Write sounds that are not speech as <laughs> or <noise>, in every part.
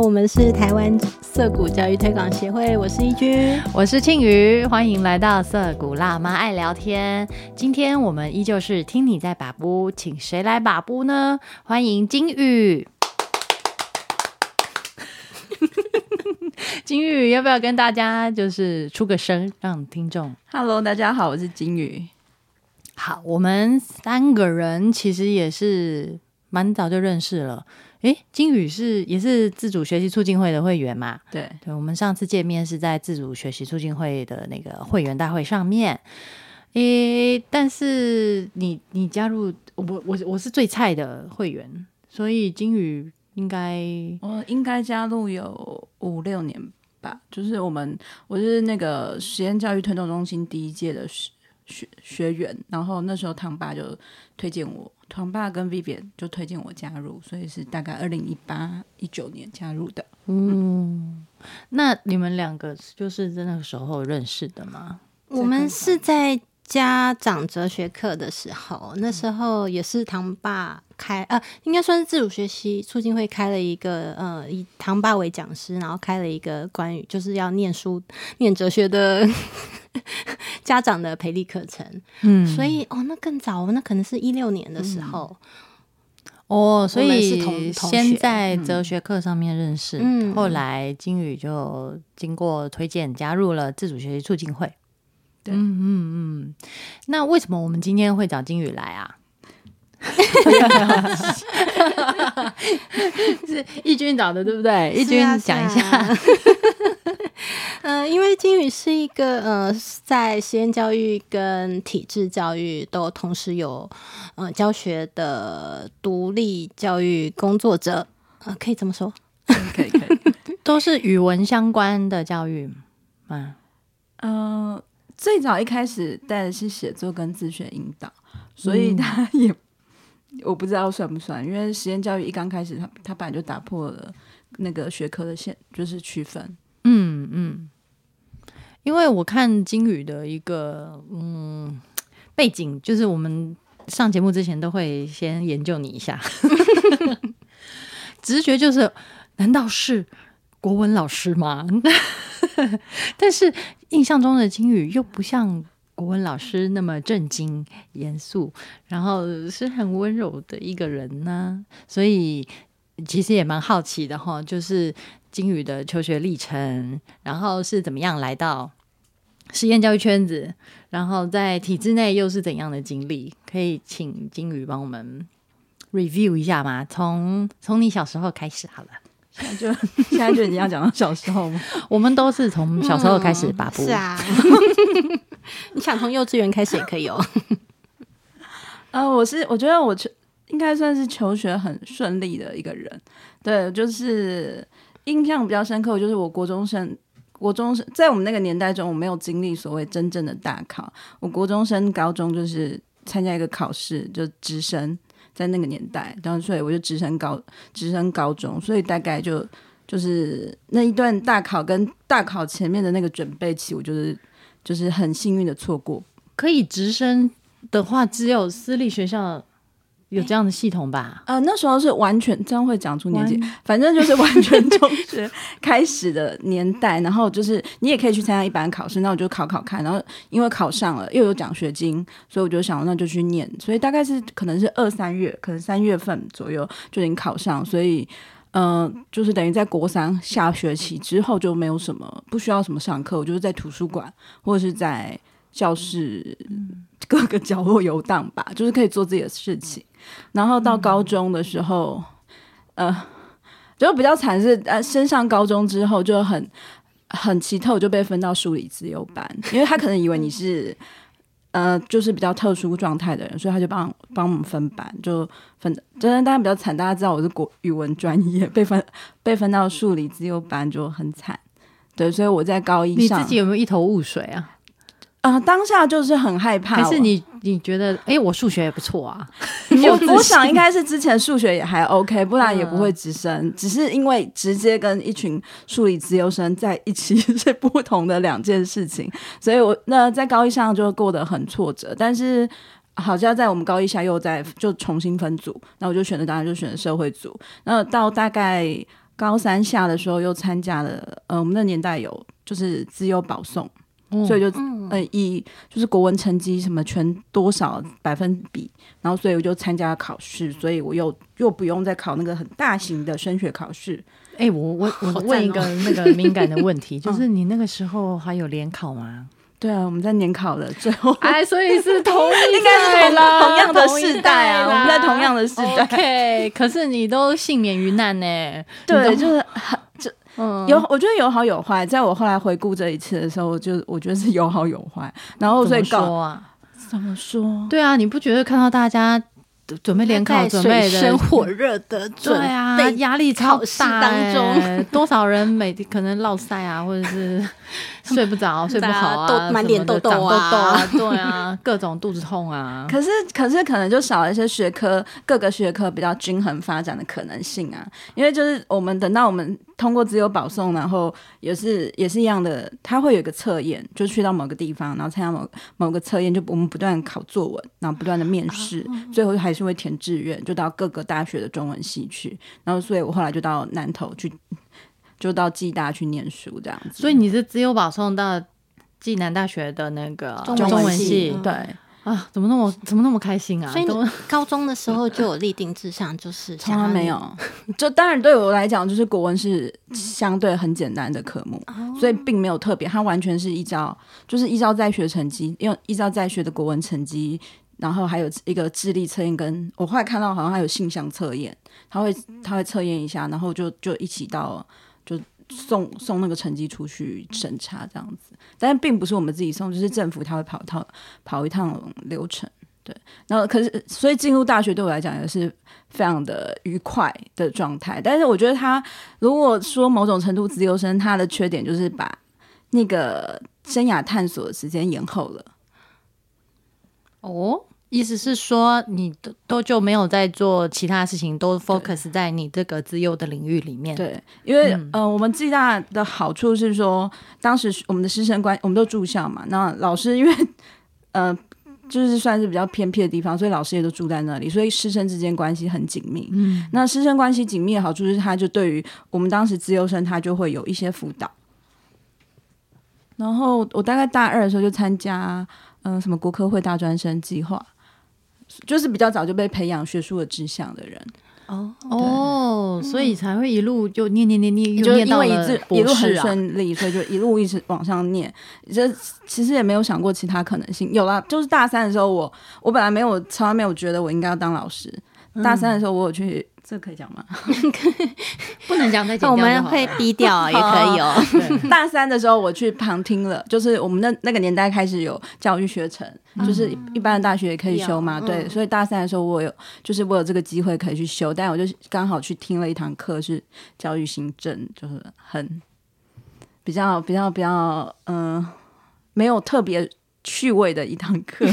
好，我们是台湾涩谷教育推广协会，我是一君，我是庆瑜，欢迎来到涩谷辣妈爱聊天。今天我们依旧是听你在把布，请谁来把布呢？欢迎金宇。<laughs> 金宇要不要跟大家就是出个声，让听众？Hello，大家好，我是金宇。好，我们三个人其实也是蛮早就认识了。诶，金宇是也是自主学习促进会的会员嘛？对，对，我们上次见面是在自主学习促进会的那个会员大会上面。诶，但是你你加入我我我是最菜的会员，所以金宇应该我应该加入有五六年吧。就是我们我是那个实验教育推动中心第一届的学学学员，然后那时候汤爸就推荐我。团爸跟 Vivian 就推荐我加入，所以是大概二零一八一九年加入的。嗯，那你们两个就是在那个时候认识的吗？我们是在家长哲学课的时候，那时候也是堂爸开，呃，应该算是自主学习促进会开了一个，呃，以堂爸为讲师，然后开了一个关于就是要念书、念哲学的。<laughs> 家长的培力课程，嗯，所以哦，那更早，那可能是一六年的时候，哦，所以先在哲学课上面认识，嗯，后来金宇就经过推荐加入了自主学习促进会，对，嗯嗯嗯，那为什么我们今天会找金宇来啊？<laughs> 是义军找的，对不对？义军讲一下。嗯，<laughs> 因为金宇是一个呃，在实验教育跟体制教育都同时有呃教学的独立教育工作者，呃，可以这么说，可以可以，<laughs> 都是语文相关的教育嗯，呃，最早一开始带的是写作跟自学引导，所以他也我不知道算不算，因为实验教育一刚开始，他他本来就打破了那个学科的线，就是区分。嗯嗯，因为我看金宇的一个嗯背景，就是我们上节目之前都会先研究你一下，<laughs> 直觉就是，难道是国文老师吗？<laughs> 但是印象中的金宇又不像国文老师那么震惊严肃，然后是很温柔的一个人呢，所以其实也蛮好奇的哈，就是。金宇的求学历程，然后是怎么样来到实验教育圈子，然后在体制内又是怎样的经历？可以请金宇帮我们 review 一下吗？从从你小时候开始好了，现在就 <laughs> 现在就已经要讲到小时候吗？<laughs> 我们都是从小时候开始把布，是啊，<laughs> 你想从幼稚园开始也可以哦。呃，我是我觉得我求应该算是求学很顺利的一个人，对，就是。印象比较深刻，就是我国中生，国中生在我们那个年代中，我没有经历所谓真正的大考。我国中升高中就是参加一个考试，就直升，在那个年代，然后所以我就直升高，直升高中，所以大概就就是那一段大考跟大考前面的那个准备期，我就是就是很幸运的错过。可以直升的话，只有私立学校。有这样的系统吧？呃，那时候是完全这样会讲出年纪，反正就是完全中学开始的年代。然后就是你也可以去参加一般考试，那我就考考看。然后因为考上了，又有奖学金，所以我就想那就去念。所以大概是可能是二三月，可能三月份左右就已经考上。所以嗯，就是等于在国三下学期之后就没有什么不需要什么上课，我就是在图书馆或者是在教室各个角落游荡吧，就是可以做自己的事情。然后到高中的时候，呃，就比较惨是呃，升上高中之后就很很奇特，就被分到数理自由班，<laughs> 因为他可能以为你是呃，就是比较特殊状态的人，所以他就帮帮我们分班，就分。真的大家比较惨，大家知道我是国语文专业，被分被分到数理自由班就很惨。对，所以我在高一上，你自己有没有一头雾水啊？啊，当下就是很害怕。可是你你觉得，哎，我数学也不错啊。<laughs> 我我想应该是之前数学也还 OK，不然也不会直升。只是因为直接跟一群数理自由生在一起 <laughs> 是不同的两件事情，所以我那在高一上就过得很挫折。但是好像在我们高一下又在就重新分组，那我就选择当然就选社会组。那到大概。高三下的时候又参加了，呃，我们那年代有就是资优保送，哦所以就嗯呃以就是国文成绩什么全多少百分比，然后所以我就参加考试，所以我又又不用再考那个很大型的升学考试。哎、我 <laughs> 我我问一个哦那个敏感的问题，<laughs> 就是你那个时候还有联考吗？对啊，我们在年考的最后。哎，所以是同一 <laughs> 应该是同啦同样的同一世代啊啦我们在同样的世代 OK，可是你都幸免于难呢。对，就是很就嗯有，我觉得有好有坏。在我后来回顾这一次的时候，我就我觉得是有好有坏。然后所以搞说啊？怎么说？对啊，你不觉得看到大家准备联考，在准备的水深火热的 <laughs> 对啊，备压力超大当中欸多少人每天可能落赛啊，或者是睡不着、<laughs> 睡不好啊，满脸痘痘啊长痘痘啊，对啊，<laughs> 各种肚子痛啊。可是可是可能就少了一些学科，各个学科比较均衡发展的可能性啊。因为就是我们等到我们通过自由保送，然后也是也是一样的，他会有一个测验，就去到某个地方，然后参加某某个测验，就我们不断考作文，然后不断的面试，最后还是会填志愿，就到各个大学的中文系去。然后所以我后来就到南投去，就到暨大去念书这样子。所以你是自由保送到暨南大学的那个中文文系对。啊？怎么那么怎么那么开心啊？所以你 <laughs> 高中的时候就有立定志向，就是从来没有，就当然对我来讲，就是国文是相对很简单的科目，所以并没有特别，它完全是依照就是依照在学成绩，用依照在学的国文成绩，然后还有一个智力测验，跟我后来看到好像还有性向测验，他会他会测验一下，然后就就一起到就送送那个成绩出去审查这样子，但并不是我们自己送，就是政府他会跑一趟跑一趟流程。对，然后可是，所以进入大学对我来讲也是非常的愉快的状态。但是我觉得他如果说某种程度自由生，他的缺点就是把那个生涯探索的时间延后了。哦？意思是说，你都都就没有在做其他事情，都 focus 在你这个自由的领域里面。，对，因为、呃，我们最大的好处是说，当时我们的师生关，我们都住校嘛，那老师因为 <laughs> 呃。就是算是比较偏僻的地方，所以老师也都住在那里，所以师生之间关系很紧密。嗯，那师生关系紧密的好处是，他就对于我们当时自由生，他就会有一些辅导。然后我大概大二的时候就参加，嗯、什么国科会大专生计划，就是比较早就被培养学术的志向的人。哦，哦，所以才会一路就念念念念，就念到因为一直一路很。顺利，所以就一路一直往上念。这其实也没有想过其他可能性。有啦，就是大三的时候我，我本来没有，从来没有觉得我应该要当老师。大三的时候，我有去，这可以讲吗？<laughs> <laughs> 不能讲再剪掉那我们会逼掉啊，<laughs> 也可以哦。大三的时候，我去旁听了，就是我们那那个年代开始有教育学程，就是一般的大学也可以修嘛，对，嗯所以大三的时候我有，就是我有这个机会可以去修，但我就刚好去听了一堂课是教育行政，就是很比较比较比较嗯、呃没有特别趣味的一堂课，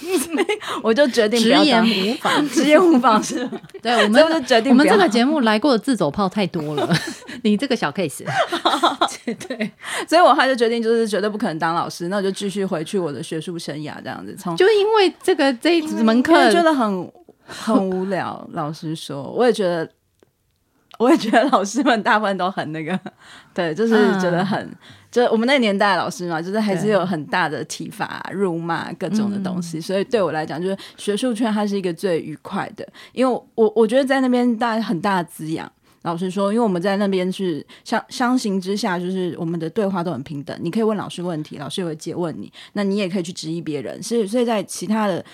<laughs> 我就决定 <laughs> 直言无妨。直言无妨是吧，<laughs> 对我们就决定我们这个节目来过的自走炮太多了，你这个小 case，对，所以我后来就决定就是绝对不可能当老师，那我就继续回去我的学术生涯这样子，从就因为这个这一门课觉得很很无聊。老实说，我也觉得，我也觉得老师们大部分都很那个，对，就是觉得很，就我们那个年代的老师嘛，就是还是有很大的体罚、辱骂各种的东西，所以对我来讲，就是学术圈它是一个最愉快的，因为我我觉得在那边带很大的滋养。老师说，因为我们在那边是相相形之下，就是我们的对话都很平等。你可以问老师问题，老师也会接问你，那你也可以去质疑别人。所以，所以在其他的，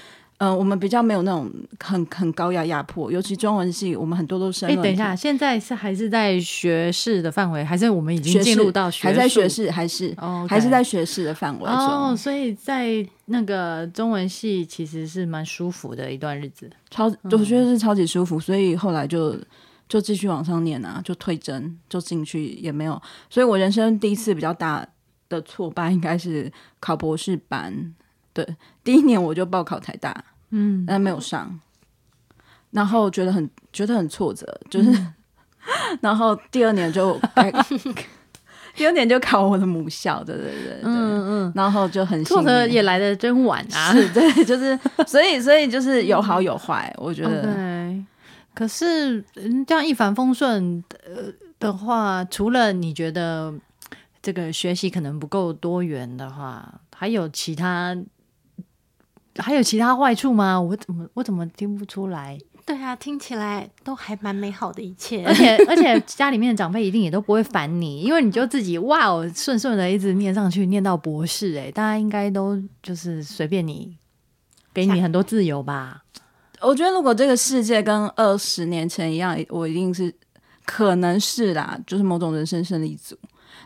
嗯、我们比较没有那种很很高压压迫，尤其中文系，我们很多都是哎，等一下，现在是还是在学士的范围，还是我们已经进入到还在学士？还是、哦，还是在学士的范围中。哦，所以在那个中文系其实是蛮舒服的一段日子。超，我觉得是超级舒服，所以后来就就继续往上念啊，就退甄，就进去也没有。所以我人生第一次比较大的挫败应该是考博士班，对，第一年我就报考台大，嗯，但没有上，然后觉得很觉得很挫折，就是，<laughs> 然后第二年就 <laughs> 该第二年就考我的母校，对对对对，嗯嗯，然后就很幸挫折运也来的真晚啊。是对，就是所以所以就是有好有坏，我觉得。OK，可是嗯，这样一帆风顺，呃，的话，除了你觉得这个学习可能不够多元的话，还有其他还有其他坏处吗？我怎么我怎么听不出来？对啊，听起来都还蛮美好的一切，而且 <laughs> 而且家里面的长辈一定也都不会烦你，因为你就自己哇哦顺顺的一直念上去，念到博士，哎，大家应该都就是随便你，给你很多自由吧。我觉得如果这个世界跟二十年前一样，我一定是可能是啦，就是某种人生胜利组。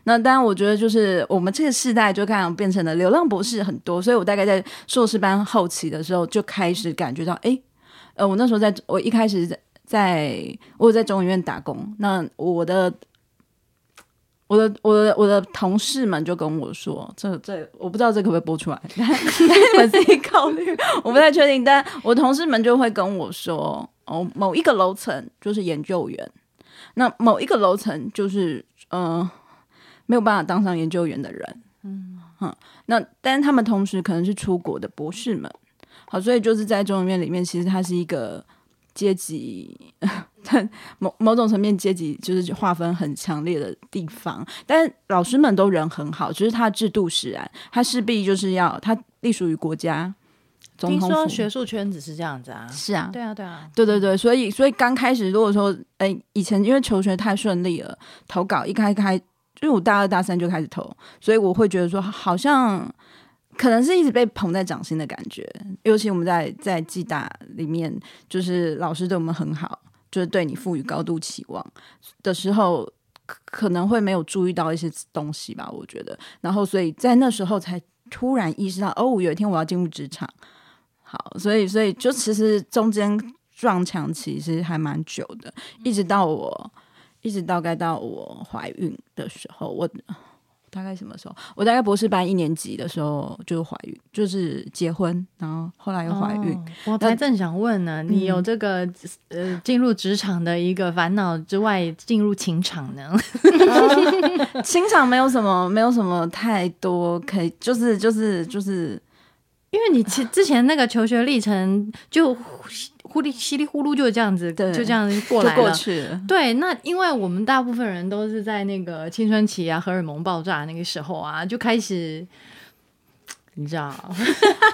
那当然，我觉得就是我们这个世代就开始变成了流浪博士很多，所以我大概在硕士班后期的时候就开始感觉到，哎。呃，我那时候在，我一开始在，在我在中医院打工。那我的，我的，我的，我的同事们就跟我说，这这我不知道这可不可以播出来，你们自己考虑，我不太确定。但我同事们就会跟我说，哦，某一个楼层就是研究员，那某一个楼层就是呃没有办法当上研究员的人，嗯哼，那但是他们同时可能是出国的博士们。好，所以就是在中医院里面，其实它是一个阶级，<laughs> 某某种层面阶级就是划分很强烈的地方。但老师们都人很好，就是他制度使然，他势必就是要他隶属于国家。听说学术圈子是这样子啊？是啊，对啊，对啊，对对对。所以，所以刚开始如果说，哎，以前因为求学太顺利了，投稿一开开，就是我大二大三就开始投，所以我会觉得说，好像。可能是一直被捧在掌心的感觉，尤其我们在在暨大里面，就是老师对我们很好，就是对你赋予高度期望的时候，可能会没有注意到一些东西吧，我觉得。然后，所以在那时候才突然意识到，哦，有一天我要进入职场。好，所以，所以就其实中间撞墙其实还蛮久的，一直到我，一直到该到我怀孕的时候，我。大概什么时候？我大概博士班一年级的时候就怀孕，就是结婚，然后后来又怀孕。我才正想问呢，你有这个呃进入职场的一个烦恼之外，进入情场呢？<laughs> 情场没有什么，没有什么太多可以，就是就是就是，因为你其之前那个求学历程就。呼哩稀里呼噜就这样子，就这样过来了。对，那因为我们大部分人都是在那个青春期啊，荷尔蒙爆炸那个时候啊，就开始，你知道，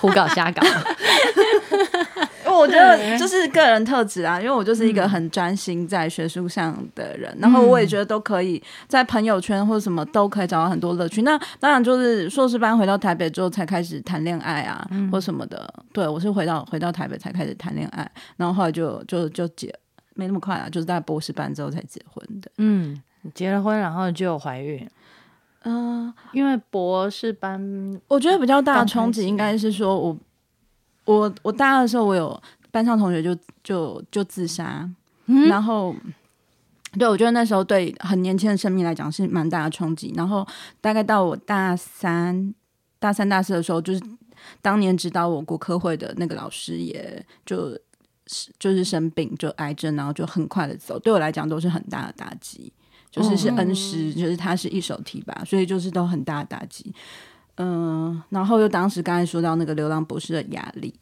胡搞瞎搞。<laughs> 我觉得就是个人特质啊，因为我就是一个很专心在学术上的人，然后我也觉得都可以在朋友圈或者什么都可以找到很多乐趣。那当然就是硕士班回到台北之后才开始谈恋爱啊，或什么的。对我是回到回到台北才开始谈恋爱，然后后来就就就结，没那么快啊，就是在博士班之后才结婚的。嗯，结了婚然后就怀孕。嗯，因为博士班，我觉得比较大的冲击应该是说我。我我大二的时候，我有班上同学就就就自杀，然后对我觉得那时候对很年轻的生命来讲是蛮大的冲击。然后大概到我大三、大三、大四的时候，就是当年指导我国科会的那个老师，也就是就是生病，就癌症，然后就很快的走。对我来讲都是很大的打击，就是是恩师，就是他是一手提拔，所以就是都很大的打击。嗯，然后又当时刚才说到那个流浪博士的压力，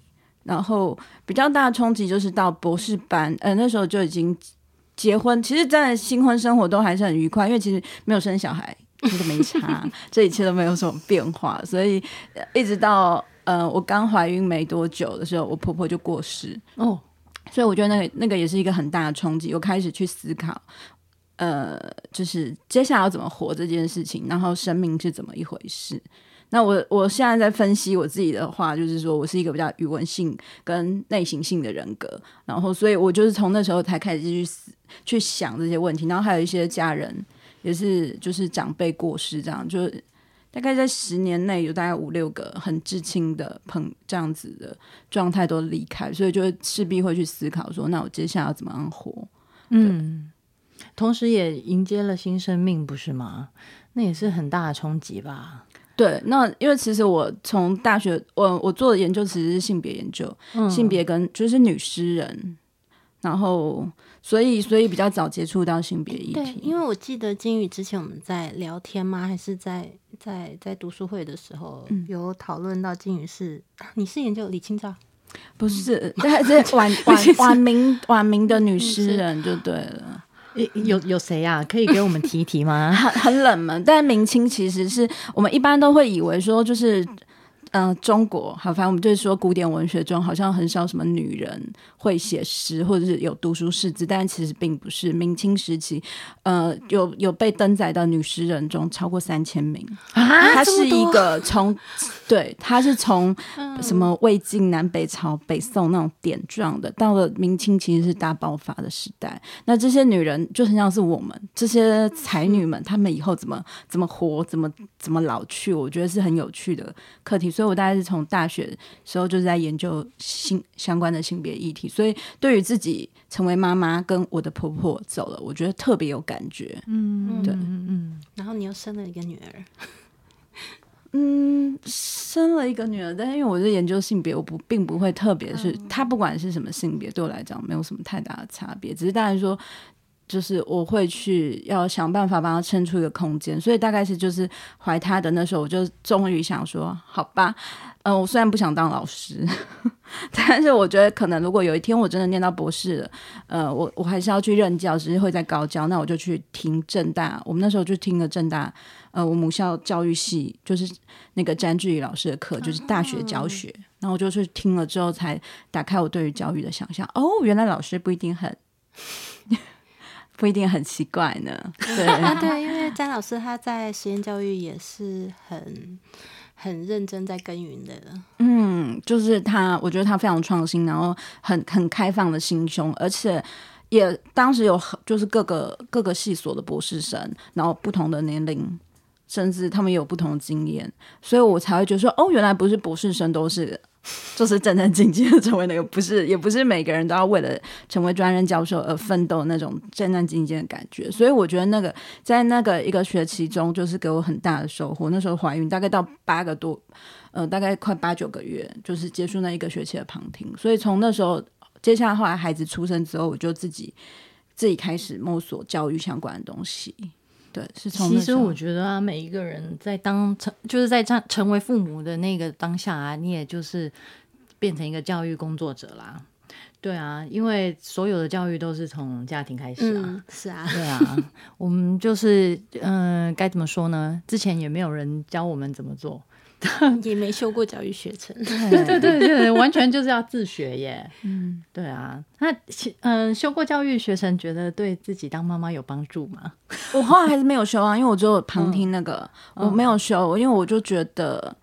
然后比较大的冲击就是到博士班，呃，那时候就已经结婚，其实真的新婚生活都还是很愉快，因为其实没有生小孩，这个没差，这一切都没有什么变化，所以一直到呃我刚怀孕没多久的时候，我婆婆就过世哦，所以我觉得那个那个也是一个很大的冲击，我开始去思考，呃，就是接下来要怎么活这件事情，然后生命是怎么一回事。那我我现在在分析我自己的话，就是说我是一个比较语文性跟内型性的人格，然后所以我就是从那时候才开始去思去想这些问题，然后还有一些家人也是就是长辈过世这样，就大概在十年内有大概五六个很至亲的朋这样子的状态都离开，所以就势必会去思考说，那我接下来要怎么样活？嗯，同时也迎接了新生命，不是吗？那也是很大的冲击吧。对，那因为其实我从大学，我我做的研究其实是性别研究，性别跟就是女诗人，然后所以所以比较早接触到性别议题。因为我记得金宇之前我们在聊天吗？还是在在在读书会的时候有讨论到金宇是你是研究李清照？不是，对，是晚 <laughs> 晚晚明 <laughs> 晚明的女诗人就对了。有有谁啊？可以给我们提提吗？<laughs> 很很冷门，但明清其实是我们一般都会以为说就是。嗯，中国好，反正我们就是说，古典文学中好像很少什么女人会写诗，或者是有读书识字，但其实并不是。明清时期，呃，有有被登载到女诗人中超过三千名啊，她是一个从 <laughs> 对，她是从什么魏晋南北朝、北宋那种点状的，到了明清其实是大爆发的时代。那这些女人就很像是我们这些才女们，她们以后怎么怎么活，怎么怎么老去，我觉得是很有趣的课题。所以我大概是从大学时候就是在研究性相关的性别议题，所以对于自己成为妈妈跟我的婆婆走了，我觉得特别有感觉。嗯，对，嗯嗯。然后你又生了一个女儿，嗯，生了一个女儿，但是因为我是研究性别，我不并不会特别是她不管是什么性别，对我来讲没有什么太大的差别，只是当然说。就是我会去要想办法帮她撑出一个空间，所以大概是就是怀她的那时候，我就终于想说，好吧，嗯，我虽然不想当老师，<laughs> 但是我觉得可能如果有一天我真的念到博士了，呃，我我还是要去任教，只是会在高教，那我就去听正大，我们那时候就听了正大，呃，我母校教育系就是那个詹志宇老师的课，就是大学教学，然后我就去听了之后，才打开我对于教育的想象，哦，原来老师不一定很。<laughs> 不一定很奇怪呢，<laughs> 对。啊，对，因为詹老师他在实验教育也是很很认真在耕耘的，嗯，就是他，我觉得他非常创新，然后很很开放的心胸，而且也当时有很就是各个各个系所的博士生，然后不同的年龄，甚至他们也有不同的经验，所以我才会觉得说，哦，原来不是博士生都是。就是战战兢兢的成为那个，不是，也不是每个人都要为了成为专任教授而奋斗那种战战兢兢的感觉。所以我觉得那个在那个一个学期中，就是给我很大的收获。那时候怀孕大概到八个多，呃，大概快八九个月，就是结束那一个学期的旁听。所以从那时候，接下来后来孩子出生之后，我就自己自己开始摸索教育相关的东西。对，是从其实我觉得啊，每一个人在当成就是在成成为父母的那个当下啊，你也就是变成一个教育工作者啦。对啊，因为所有的教育都是从家庭开始啊。是啊，对啊，我们就是嗯，该怎么说呢？之前也没有人教我们怎么做。<laughs> 也没修过教育学程，对 <laughs> 对对对，完全就是要自学耶。<laughs> 嗯，对啊，那嗯，修过教育学程，觉得对自己当妈妈有帮助吗？我后来还是没有修啊，因为我只有旁听那个，我没有修，因为我就觉得，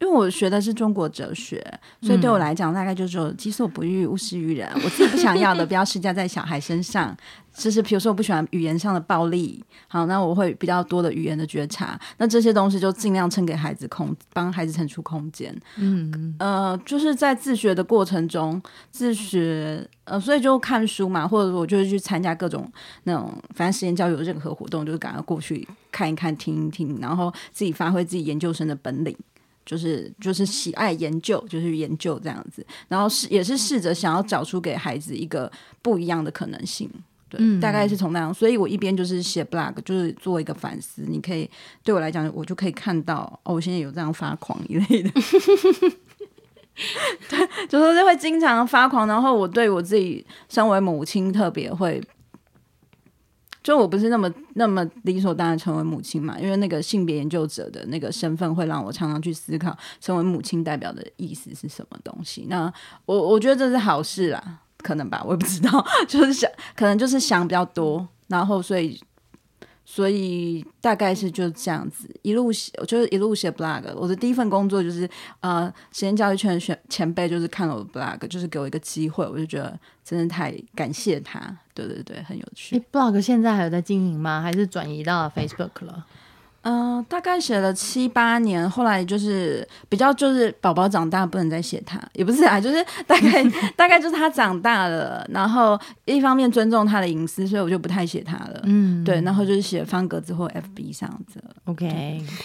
因为我学的是中国哲学，所以对我来讲，大概就是说己所不欲，勿施于人。我自己不想要的，<laughs> 不要施加在小孩身上。就是比如说我不喜欢语言上的暴力，好，那我会比较多的语言的觉察，那这些东西就尽量撑给孩子空，帮孩子腾出空间。嗯，呃，就是在自学的过程中，自学，呃，所以就看书嘛，或者我就是去参加各种那种，反正实验教育有任何活动，就是赶快过去看一看、听一听，然后自己发挥自己研究生的本领，就是就是喜爱研究，就是研究这样子，然后试也是试着想要找出给孩子一个不一样的可能性。对，大概是从那样，所以我一边就是写 blog，就是做一个反思。你可以对我来讲，我就可以看到哦，我现在有这样发狂一类的。<laughs> 对，就是会经常发狂。然后我对我自己身为母亲特别会，就我不是那么那么理所当然成为母亲嘛，因为那个性别研究者的那个身份会让我常常去思考，成为母亲代表的意思是什么东西。那我我觉得这是好事啦。可能吧，我也不知道，就是想，可能就是想比较多，然后所以，所以大概是就这样子，一路写，就是一路写 blog。我的第一份工作就是呃，实验教育圈的前前辈就是看了我的 blog，就是给我一个机会，我就觉得真的太感谢他。对对对，很有趣。blog 现在还有在经营吗？还是转移到 Facebook 了？嗯，大概写了七八年，后来就是比较就是宝宝长大不能再写他，也不是啊，<laughs> 就是大概 <laughs> 大概就是他长大了，然后一方面尊重他的隐私，所以我就不太写他了。嗯，对，然后就是写方格子或 FB 这样子。OK，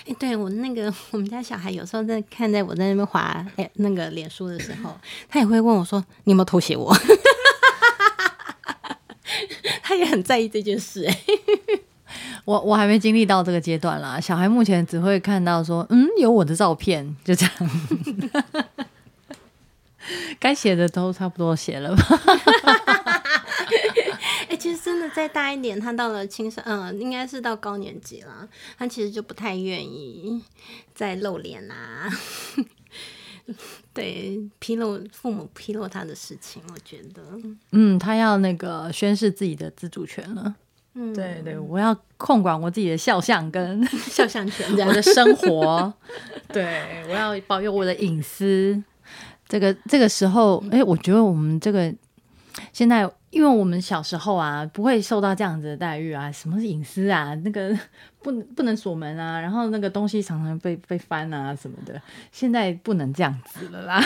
哎，对我那个 <laughs> 我们家小孩有时候在看在我在那边滑哎那个脸书的时候，他也会问我说：“你有没有偷写我？” <laughs> 他也很在意这件事哎。<laughs> 我我还没经历到这个阶段啦，小孩目前只会看到说，嗯，有我的照片，就这样，<laughs> 该写的都差不多写了吧。哎，其实真的再大一点，他到了青少，嗯，应该是到高年级了，他其实就不太愿意再露脸啊。<laughs> 对，披露父母披露他的事情，我觉得，嗯，他要那个宣示自己的自主权了。嗯，对对，我要控管我自己的肖像跟 <laughs> 肖像权，我的生活。<laughs> 对，我要保有我的隐私。这个这个时候，哎，我觉得我们这个现在，因为我们小时候啊，不会受到这样子的待遇啊，什么是隐私啊？那个不不能锁门啊，然后那个东西常常被被翻啊什么的。现在不能这样子了啦。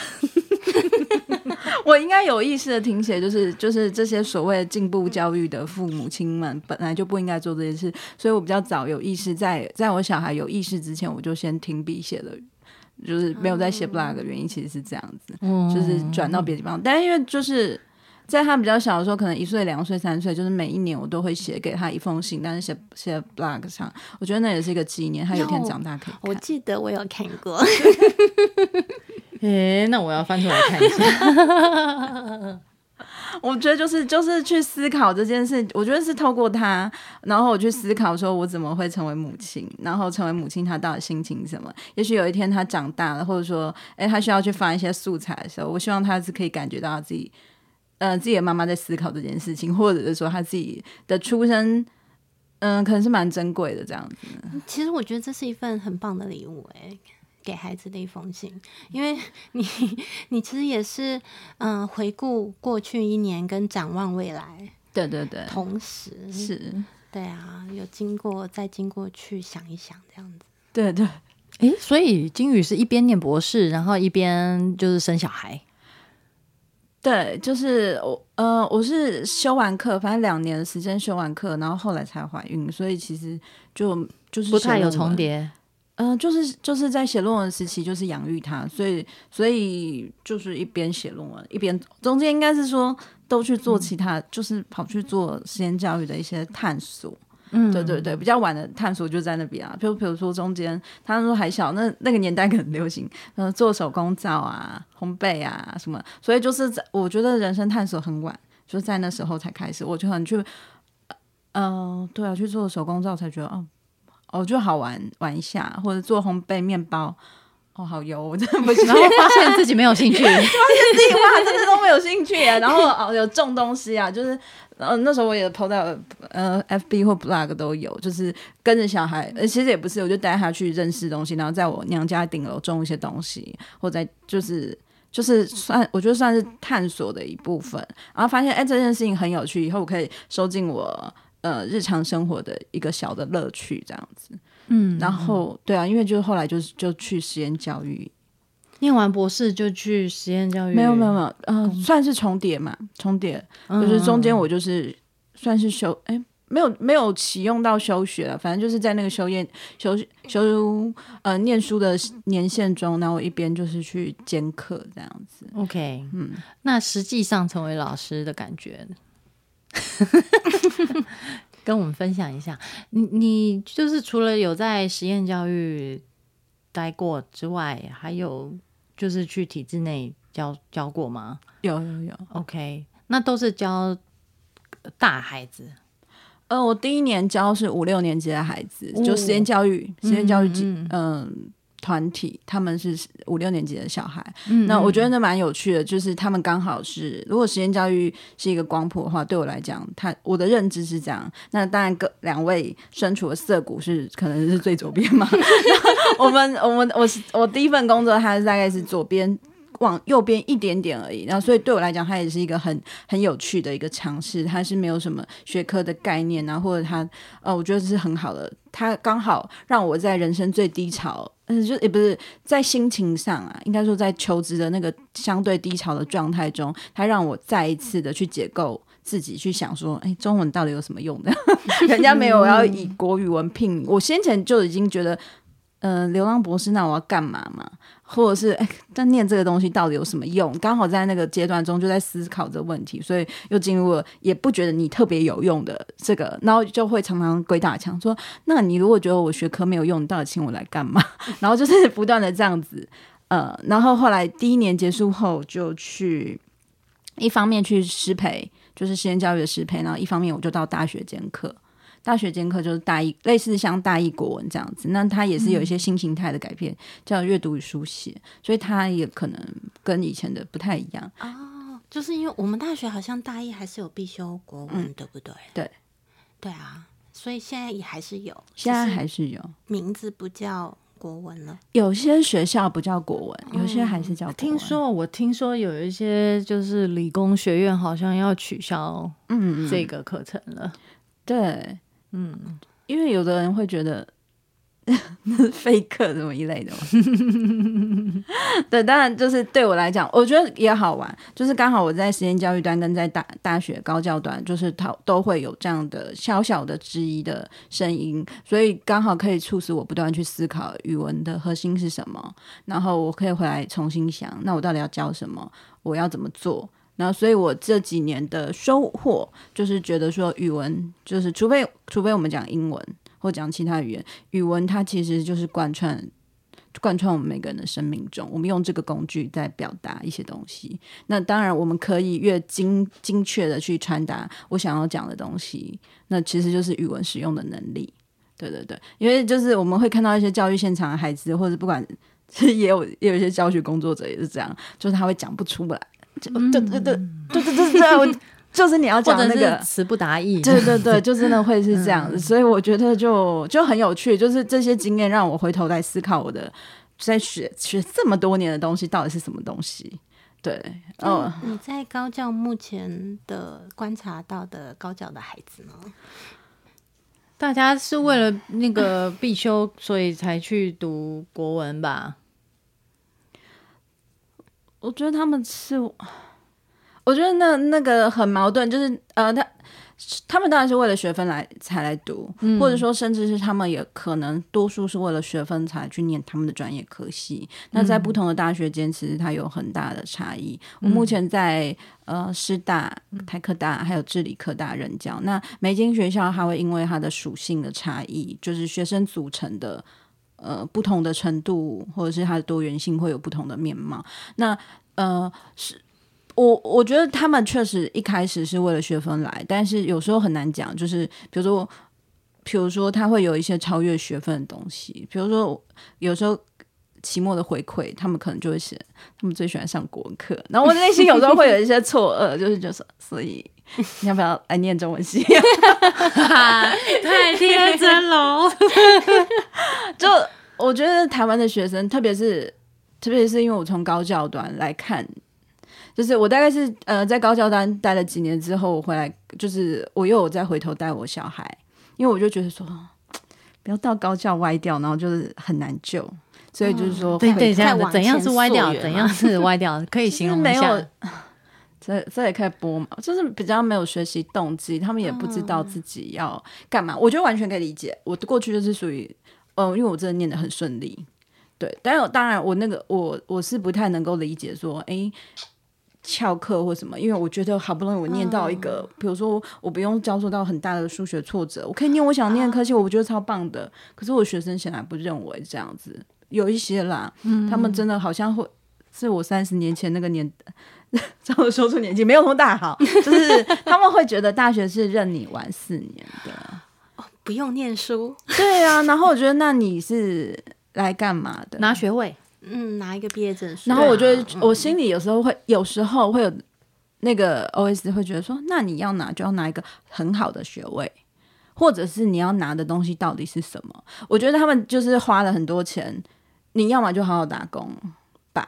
<laughs> 我应该有意识的听写，就是就是这些所谓进步教育的父母亲们本来就不应该做这件事，所以我比较早有意识，在在我小孩有意识之前，我就先停笔写了。就是没有在写 blog 的原因，其实是这样子，就是转到别的地方。但是因为就是在他比较小的时候，可能一岁、两岁、三岁，就是每一年我都会写给他一封信，但是写写 blog 上，我觉得那也是一个纪念。他有一天长大可以。我记得我有看过。<laughs> 诶，那我要翻出来看一下。<laughs> <laughs> 我觉得就是就是去思考这件事，我觉得是透过他，然后我去思考说，我怎么会成为母亲，然后成为母亲，他到底心情什么？也许有一天他长大了，或者说，哎，他需要去翻一些素材的时候，我希望他是可以感觉到自己，呃，自己的妈妈在思考这件事情，或者是说他自己的出生，嗯，可能是蛮珍贵的这样子。其实我觉得这是一份很棒的礼物，哎。给孩子的一封信，因为你你其实也是嗯回顾过去一年跟展望未来，对对对，同时是，对啊，有经过再经过去想一想这样子，对对，诶，所以金宇是一边念博士，然后一边就是生小孩，对，就是我呃我是修完课，反正两年的时间修完课，然后后来才怀孕，所以其实就就是不太有重叠。嗯，就是就是在写论文时期，就是养育他，所以所以就是一边写论文，一边中间应该是说都去做其他，就是跑去做实验教育的一些探索。嗯，对对对，比较晚的探索就在那边啊，就比如说中间他说还小，那那个年代可能流行，嗯，做手工皂啊、烘焙啊什么，所以就是在我觉得人生探索很晚，就在那时候才开始，我就很去，嗯，对啊，去做手工皂才觉得哦。哦，就好玩玩一下，或者做烘焙面包，哦，好油，我真的不 <laughs> 行。然后发现自己没有兴趣，<laughs> 发现自己哇，真的都没有兴趣。然后哦，有种东西啊，就是呃那时候我也抛到呃 FB 或 blog 都有，就是跟着小孩，呃其实也不是，我就带他去认识东西，然后在我娘家顶楼种一些东西，或在就是就是算我觉得算是探索的一部分。然后发现哎这件事情很有趣，以后我可以收进我。呃，日常生活的一个小的乐趣，这样子。嗯，然后对啊，因为就是后来就是就去实验教育，念完博士就去实验教育。没有没有没有，嗯，算是重叠嘛，重叠。就是中间我就是算是休，哎，没有没有启用到休学了，反正就是在那个修业修修呃念书的年限中，然后一边就是去兼课这样子。OK，嗯，那实际上成为老师的感觉。<laughs> 跟我们分享一下，你你就是除了有在实验教育待过之外，还有就是去体制内教教过吗？有有有，OK，那都是教大孩子。呃，我第一年教是五六年级的孩子，就实验教育，实验教育，嗯。团体他们是五六年级的小孩，那我觉得那蛮有趣的，就是他们刚好是，如果实验教育是一个光谱的话，对我来讲，他我的认知是这样。那当然，各两位身处的色谷是可能是最左边嘛。<laughs> 我们我们我是我第一份工作，它大概是左边。往右边一点点而已，然后所以对我来讲，它也是一个很很有趣的一个尝试。它是没有什么学科的概念啊，或者它呃，我觉得是很好的。它刚好让我在人生最低潮，嗯，就也不是在心情上啊，应该说在求职的那个相对低潮的状态中，它让我再一次的去解构自己，去想说，哎，中文到底有什么用的？<laughs> 人家没有要以国语文聘，我先前就已经觉得。嗯，流浪博士，那我要干嘛嘛？或者是哎，但念这个东西到底有什么用？刚好在那个阶段中就在思考这个问题，所以又进入了也不觉得你特别有用的这个，然后就会常常鬼打墙，说那你如果觉得我学科没有用，你到底请我来干嘛？<laughs> 然后就是不断的这样子，呃，然后后来第一年结束后就去一方面去师培。就是实验教育的适配，然后一方面我就到大学兼课。大学兼课就是大一，类似像大一国文这样子，那它也是有一些新形态的改变，叫阅读与书写，所以它也可能跟以前的不太一样。哦，就是因为我们大学好像大一还是有必修国文，对不对？对，对啊，所以现在也还是有，现在还是有，名字不叫国文了。有些学校不叫国文，有些还是叫。听说我听说有一些就是理工学院好像要取消嗯这个课程了。对，嗯，因为有的人会觉得那 <laughs> 是废课什么一类的嘛。<laughs> 对，当然就是对我来讲，我觉得也好玩，就是刚好我在实验教育端跟在大大学高教端，就是他都会有这样的小小的质疑的声音，所以刚好可以促使我不断去思考语文的核心是什么，然后我可以回来重新想，那我到底要教什么，我要怎么做。然后，所以我这几年的收获就是觉得说，语文就是除非除非我们讲英文或讲其他语言，语文它其实就是贯穿贯穿我们每个人的生命中。我们用这个工具在表达一些东西。那当然，我们可以越精精确的去传达我想要讲的东西，那其实就是语文使用的能力。对对对，因为就是我们会看到一些教育现场的孩子，或者不管也有也有一些教学工作者也是这样，就是他会讲不出来。对对对对对对对，我就是你要讲那个词不达意，对对对，就真的会是这样子，所以我觉得就就很有趣，就是这些经验让我回头来思考我的在学学这么多年的东西到底是什么东西。对，嗯，你在高教目前的观察到的高教的孩子呢？大家是为了那个必修，所以才去读国文吧？我觉得他们是，我觉得那那个很矛盾，就是呃，他他们当然是为了学分来才来读，或者说甚至是他们也可能多数是为了学分才去念他们的专业科系。那在不同的大学间，其实它有很大的差异。我目前在呃师大、台科大还有智理科大任教，那每间学校它会因为它的属性的差异，就是学生组成的。呃，不同的程度或者是它的多元性会有不同的面貌。那呃，是我我觉得他们确实一开始是为了学分来，但是有时候很难讲。就是比如说，比如说他会有一些超越学分的东西，比如说有时候期末的回馈，他们可能就会写他们最喜欢上国课，<laughs> 然后我内心有时候会有一些错愕，就是就是所以。<laughs> 你要不要来念中文系？<laughs> 太天真了！<laughs> 就我觉得台湾的学生，特别是特别是因为我从高教端来看，就是我大概是呃在高教端待了几年之后，我回来就是我又有再回头带我小孩，因为我就觉得说不要到高教歪掉，然后就是很难救，所以就是说对对，怎样是歪掉，怎样是歪掉，可以形容一下。这这也可以播嘛？就是比较没有学习动机，他们也不知道自己要干嘛。我觉得完全可以理解。我过去就是属于，嗯，因为我真的念的很顺利，对。但是当然，我那个我我是不太能够理解说，哎，翘课或什么。因为我觉得好不容易我念到一个，比如说我不用遭受到很大的数学挫折，我可以念我想念的科系，我觉得超棒的。可是我学生显然不认为这样子，有一些啦，他们真的好像会是我三十年前那个年。<laughs> 这样说出年纪没有那么大，好，<laughs> 就是他们会觉得大学是任你玩四年的，哦，不用念书，对啊。然后我觉得，那你是来干嘛的？拿学位，嗯，拿一个毕业证书。然后我觉得，我心里有时候会，有时候会有那个 OS 会觉得说，那你要拿就要拿一个很好的学位，或者是你要拿的东西到底是什么？我觉得他们就是花了很多钱，你要么就好好打工吧，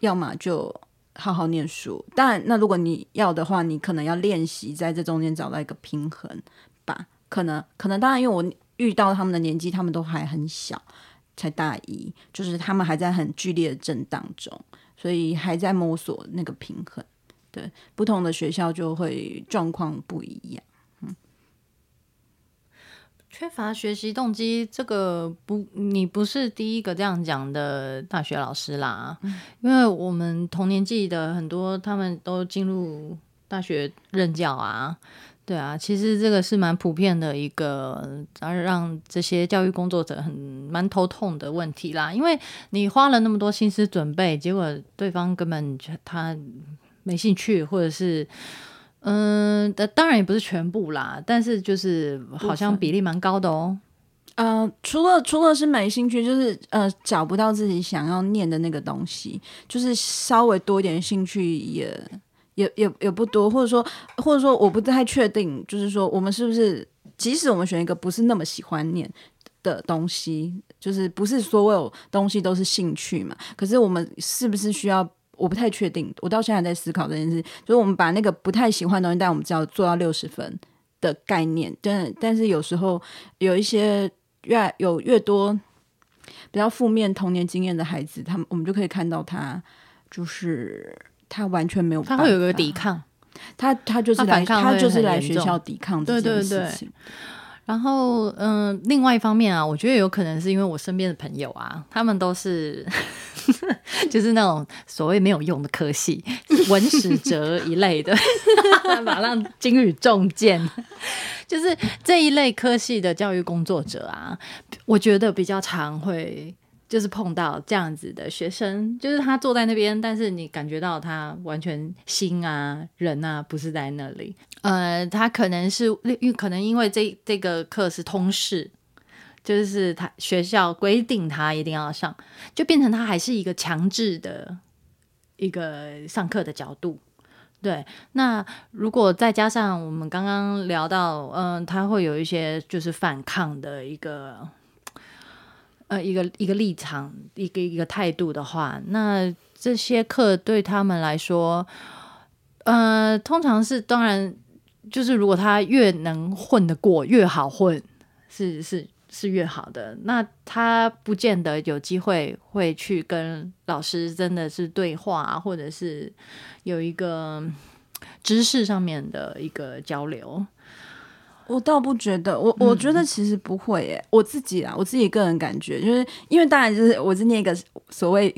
要么就。好好念书，但那如果你要的话，你可能要练习在这中间找到一个平衡吧。可能，可能，当然，因为我遇到他们的年纪，他们都还很小，才大一，就是他们还在很剧烈的震荡中，所以还在摸索那个平衡。对，不同的学校就会状况不一样。缺乏学习动机，这个不，你不是第一个这样讲的大学老师啦。因为我们同年纪的很多，他们都进入大学任教啊，对啊，其实这个是蛮普遍的一个，而让这些教育工作者很蛮头痛的问题啦。因为你花了那么多心思准备，结果对方根本他没兴趣，或者是。嗯，的当然也不是全部啦，但是就是好像比例蛮高的哦。呃，除了除了是没兴趣，就是呃找不到自己想要念的那个东西，就是稍微多一点兴趣也也也也不多，或者说或者说我不太确定，就是说我们是不是即使我们选一个不是那么喜欢念的东西，就是不是所有东西都是兴趣嘛？可是我们是不是需要？我不太确定，我到现在还在思考这件事，就是我们把那个不太喜欢的东西，但我们只要做到六十分的概念，但但是有时候有一些。越有越多比较负面童年经验的孩子，他们我们就可以看到他就是他完全没有，他会有个抵抗，他他就是来他就是来学校抵抗这件事情。然后嗯，另外一方面啊，我觉得有可能是因为我身边的朋友啊，他们都是 <laughs> 就是那种所谓没有用的科系，文史哲一类的，<laughs> 马上金宇中箭。就是这一类科系的教育工作者啊，我觉得比较常会就是碰到这样子的学生，就是他坐在那边，但是你感觉到他完全心啊人啊不是在那里。呃，他可能是因可能因为这这个课是通识，就是他学校规定他一定要上，就变成他还是一个强制的一个上课的角度。对，那如果再加上我们刚刚聊到，嗯，他会有一些就是反抗的一个，呃，一个一个立场，一个一个态度的话，那这些课对他们来说，呃，通常是当然就是如果他越能混得过，越好混，是是是越好的。那他不见得有机会会去跟老师真的是对话，或者是。有一个知识上面的一个交流，我倒不觉得，我我觉得其实不会诶，我自己啊，我自己个人感觉，就是因为当然就是我是念一个所谓。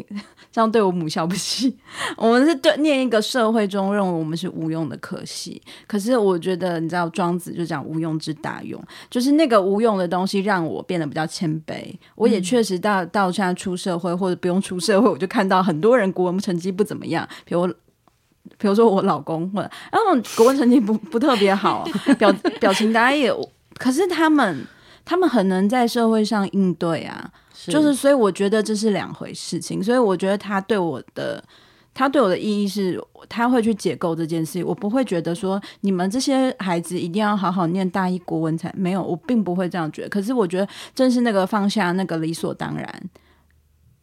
这样对我母校不行。我们是对念一个社会中认为我们是无用的可惜，可是我觉得你知道庄子就讲无用之大用，就是那个无用的东西让我变得比较谦卑。我也确实到到现在出社会或者不用出社会，我就看到很多人国文成绩不怎么样，比如比如说我老公或者然后国文成绩不不特别好，<laughs> 表表情大家也，可是他们他们很能在社会上应对啊。就是，所以我觉得这是两回事情。所以我觉得他对我的，他对我的意义是，他会去解构这件事。我不会觉得说你们这些孩子一定要好好念大一国文才没有，我并不会这样觉得。可是我觉得正是那个放下那个理所当然。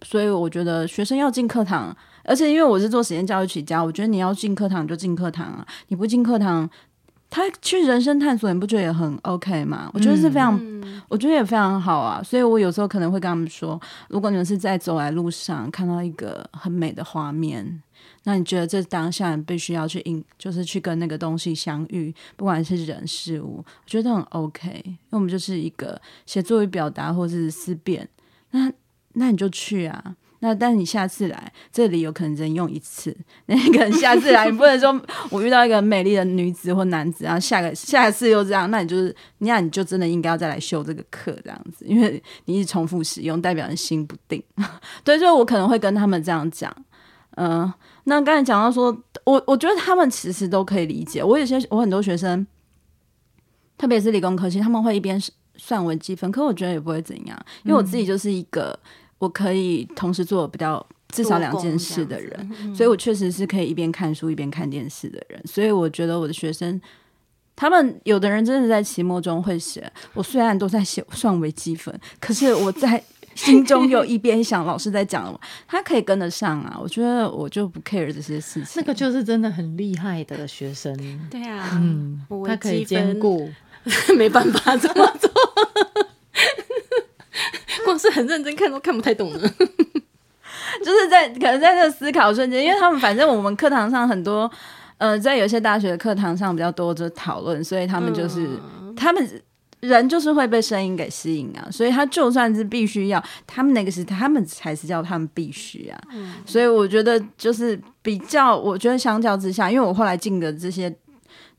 所以我觉得学生要进课堂，而且因为我是做实验教育起家，我觉得你要进课堂就进课堂啊，你不进课堂。他去人生探索，你不觉得也很 OK 吗？我觉得是非常，我觉得也非常好啊。所以我有时候可能会跟他们说，如果你们是在走来路上看到一个很美的画面，那你觉得这当下你必须要去应，就是去跟那个东西相遇，不管是人事物，我觉得很 OK。因为我们就是一个写作与表达或者是思辨，那那你就去啊。那但你下次来这里有可能只能用一次，<laughs> 那你可能下次来你不能说我遇到一个美丽的女子或男子，然后下个下一次又这样，那你就是那你就真的应该要再来修这个课这样子，因为你一直重复使用，代表人心不定。<laughs> 对，所以我可能会跟他们这样讲。嗯，那刚才讲到说，我我觉得他们其实都可以理解。我有些我很多学生，特别是理工科系，他们会一边算文积分，可我觉得也不会怎样，因为我自己就是一个。我可以同时做比较至少两件事的人，所以我确实是可以一边看书一边看电视的人。所以我觉得我的学生，他们有的人真的在期末中会写。我虽然都在写算微积分，可是我在心中有一边想老师在讲，他可以跟得上啊。我觉得我就不 care 这些事情。那个就是真的很厉害的学生。对啊，嗯，他可以兼顾，<laughs> 没办法这么做。<laughs> 光是很认真看都看不太懂呢，<laughs> 就是在可能在这思考瞬间，因为他们反正我们课堂上很多，呃，在有些大学的课堂上比较多就讨论，所以他们就是他们人就是会被声音给吸引啊，所以他就算是必须要，他们那个是他们才是叫他们必须啊，所以我觉得就是比较，我觉得相较之下，因为我后来进的这些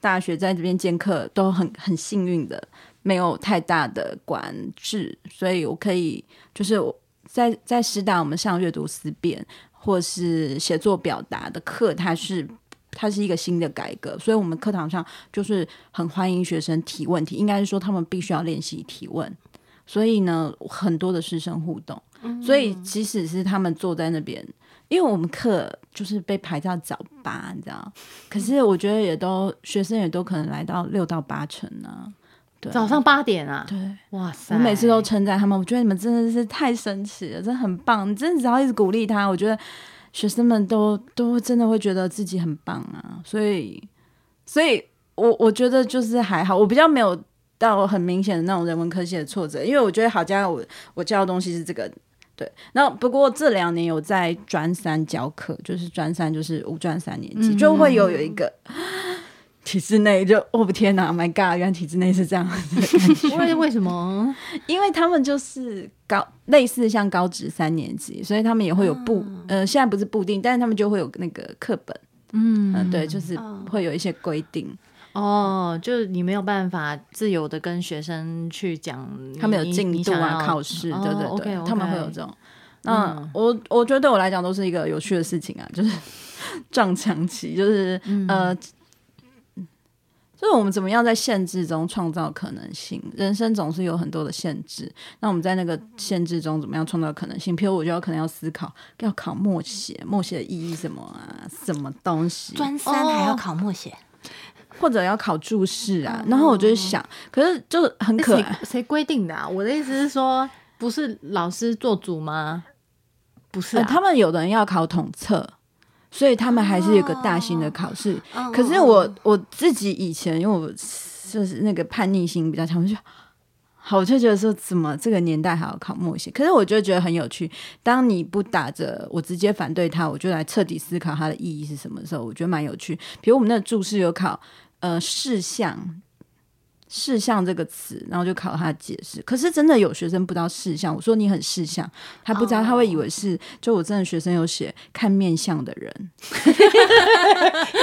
大学在这边兼课都很很幸运的。没有太大的管制，所以我可以就是在在师大我们上阅读思辨或是写作表达的课，它是它是一个新的改革，所以我们课堂上就是很欢迎学生提问题，应该是说他们必须要练习提问。所以呢，很多的师生互动，所以即使是他们坐在那边，因为我们课就是被排到早八，你知道，可是我觉得也都学生也都可能来到六到八成呢。对，早上八点啊，对，哇塞！我每次都称赞他们，我觉得你们真的是太神奇了，真的很棒。你真的只要一直鼓励他，我觉得学生们都都真的会觉得自己很棒啊。所以，所以我我觉得就是还好，我比较没有到很明显的那种人文科系的挫折，因为我觉得好家我我教的东西是这个。对，那不过这两年有在专三教课，就是专三就是五专三年级就会有有一个。体制内就哦不天哪，My God！原来体制内是这样子的。<laughs> 为为什么？<laughs> 因为他们就是高类似像高职三年级，所以他们也会有布呃，现在不是固定，但是他们就会有那个课本。嗯，对，就是会有一些规定。哦，就是你没有办法自由的跟学生去讲，他们有进度啊，考试，对对对，他们会有这种。那我我觉得对我来讲都是一个有趣的事情啊，就是 <laughs> 撞墙期，就是呃。就是我们怎么样在限制中创造可能性？人生总是有很多的限制，那我们在那个限制中怎么样创造可能性？譬如，我就要可能要思考，要考默写，默写的意义什么啊？什么东西？专三还要考默写，或者要考注释啊？然后我就想，可是就很可爱，谁规定的啊？我的意思是说，不是老师做主吗？不是，他们有的人要考统测。所以他们还是有个大型的考试，可是我我自己以前因为我就是那个叛逆心比较强，我就好我就觉得说怎么这个年代还要考默写？可是我就觉得很有趣。当你不打着我直接反对他，我就来彻底思考它的意义是什么的时候，我觉得蛮有趣。比如我们那个注释有考呃事项。事项这个词，然后就考他解释。可是真的有学生不知道事项，我说你很事项，他不知道，他会以为是就我真的学生有写看面相的人，<laughs>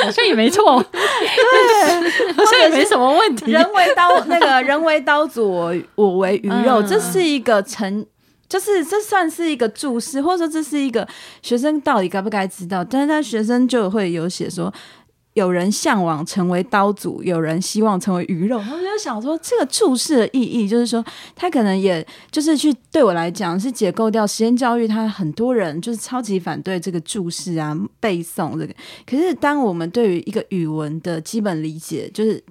好像也没错，对，<laughs> 好像也没什么问题。人为刀，那个人为刀俎，我我为鱼肉，这是一个成，就是这算是一个注释，或者说这是一个学生到底该不该知道？但是他学生就会有写说。有人向往成为刀俎，有人希望成为鱼肉。他们就想说，这个注释的意义，就是说，他可能也就是去对我来讲是解构掉实验教育。他很多人就是超级反对这个注释啊、背诵这个。可是，当我们对于一个语文的基本理解，就是。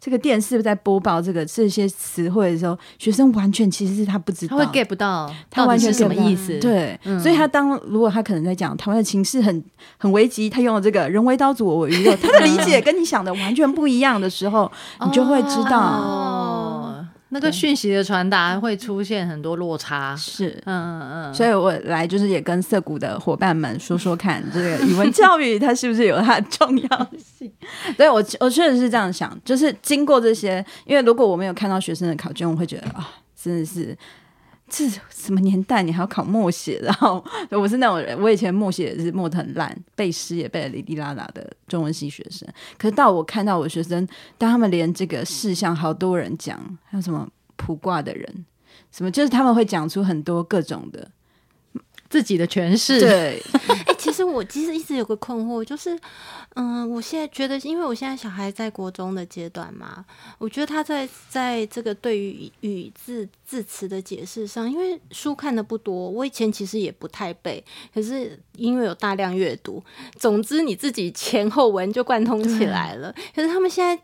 这个电视在播报这个这些词汇的时候，学生完全其实是他不知道，他会 get 不到，他完全什么意思？对，所以他当如果他可能在讲台湾的情势很很危急，他用了这个人为刀俎我为鱼肉，他的理解跟你想的完全不一样的时候，你就会知道。那个讯息的传达会出现很多落差，是，嗯嗯嗯，所以我来就是也跟涩谷的伙伴们说说看，这个语文教育它是不是有它的重要性？<laughs> 所以我我确实是这样想，就是经过这些，因为如果我没有看到学生的考卷，我会觉得啊，真的是。这什么年代？你还要考默写？然后我是那种人，我以前默写也是默的很烂，背诗也背的哩哩啦啦的中文系学生。可是到我看到我学生，当他们连这个事项好多人讲，还有什么卜卦的人，什么就是他们会讲出很多各种的。自己的诠释。对，<laughs> 实我其实一直有个困惑，就是，嗯，我现在觉得，因为我现在小孩在国中的阶段嘛，我觉得他在在这个对于语字字词的解释上，因为书看的不多，我以前其实也不太背，可是因为有大量阅读，总之你自己前后文就贯通起来了。可是他们现在。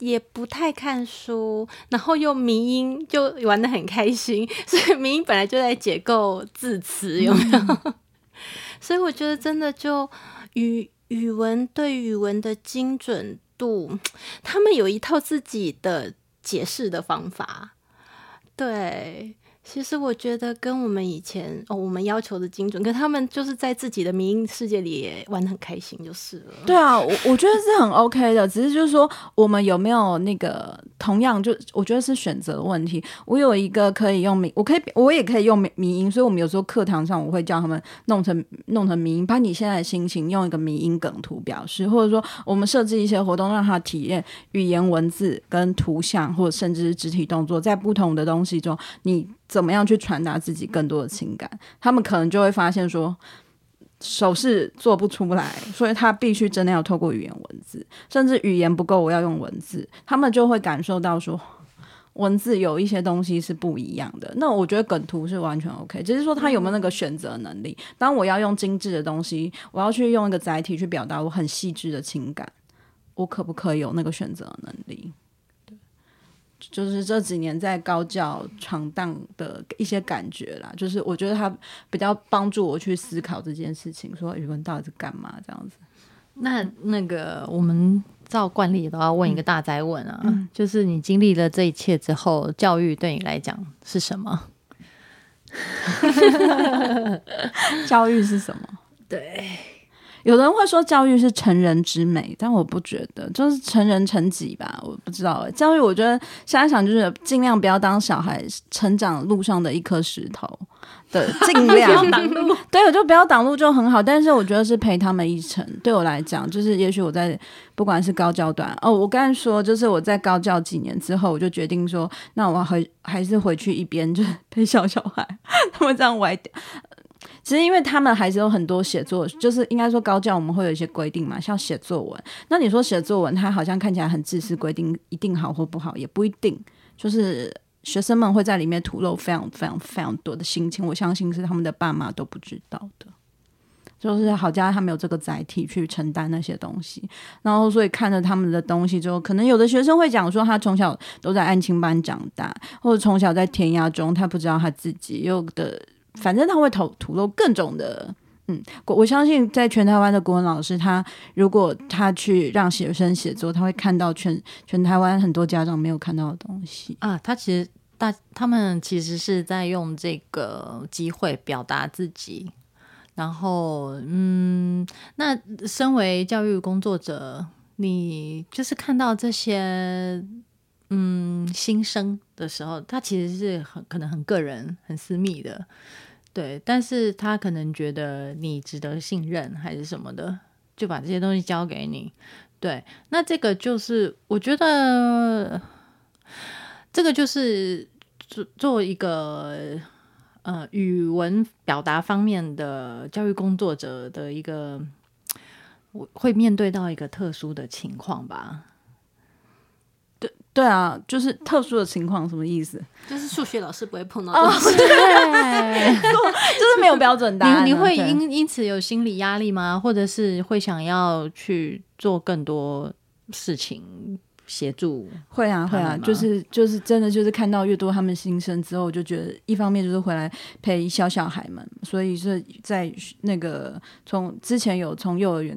也不太看书，然后又迷音就玩的很开心，所以迷音本来就在解构字词，有没有？<laughs> 所以我觉得真的就语语文对语文的精准度，他们有一套自己的解释的方法，对。其实我觉得跟我们以前哦，我们要求的精准，跟他们就是在自己的民营世界里也玩的很开心，就是了。对啊，我我觉得是很 OK 的，只是就是说，我们有没有那个同样，就我觉得是选择的问题。我有一个可以用民，我可以我也可以用民民音，所以我们有时候课堂上我会叫他们弄成弄成民音，把你现在的心情用一个民音梗图表示，或者说我们设置一些活动，让他体验语言文字跟图像，或者甚至是肢体动作，在不同的东西中，你。怎么样去传达自己更多的情感？他们可能就会发现说，手势做不出来，所以他必须真的要透过语言文字，甚至语言不够，我要用文字，他们就会感受到说。文字有一些东西是不一样的，那我觉得梗图是完全 OK，只是说他有没有那个选择能力。当我要用精致的东西，我要去用一个载体去表达我很细致的情感，我可不可以有那个选择能力？对，就是这几年在高教闯荡的一些感觉啦，就是我觉得他比较帮助我去思考这件事情，说语文到底是干嘛这样子。那那个我们。照惯例都要问一个大灾问啊，就是你经历了这一切之后，教育对你来讲是什么？<laughs> 教育是什么？<laughs> 对，有人会说教育是成人之美，但我不觉得，就是成人成己吧。我不知道，教育我觉得现在想就是尽量不要当小孩成长路上的一颗石头。的尽 <laughs> 量挡路，对，我就不要挡路就很好。但是我觉得是陪他们一程。对我来讲，就是也许我在不管是高教段哦，我刚才说，就是我在高教几年之后，我就决定说，那我回还是回去一边，就是陪小小孩。<laughs> 他们这样歪其实因为他们还是有很多写作，就是应该说高教我们会有一些规定嘛，像写作文。那你说写作文，它好像看起来很自私，规定一定好或不好，也不一定，就是。学生们会在里面吐露非常非常非常多的心情，我相信是他们的爸妈都不知道的。就是好家他没有这个载体去承担那些东西，然后所以看着他们的东西之后，可能有的学生会讲说，他从小都在安亲班长大，或者从小在填鸭中，他不知道他自己有的，反正他会吐吐露各种的。嗯，我相信在全台湾的国文老师，他如果他去让学生写作，他会看到全全台湾很多家长没有看到的东西啊。他其实大他们其实是在用这个机会表达自己，然后嗯，那身为教育工作者，你就是看到这些嗯新生的时候，他其实是很可能很个人、很私密的。对，但是他可能觉得你值得信任，还是什么的，就把这些东西交给你。对，那这个就是我觉得，这个就是做做一个呃语文表达方面的教育工作者的一个，我会面对到一个特殊的情况吧。对对啊，就是特殊的情况，什么意思？就是数学老师不会碰到，对，<laughs> 就是没有标准答案。你你会因因此有心理压力吗？或者是会想要去做更多事情协助？会啊，会啊，就是就是真的就是看到越多他们新生之后，我就觉得一方面就是回来陪小小孩们，所以是在那个从之前有从幼儿园。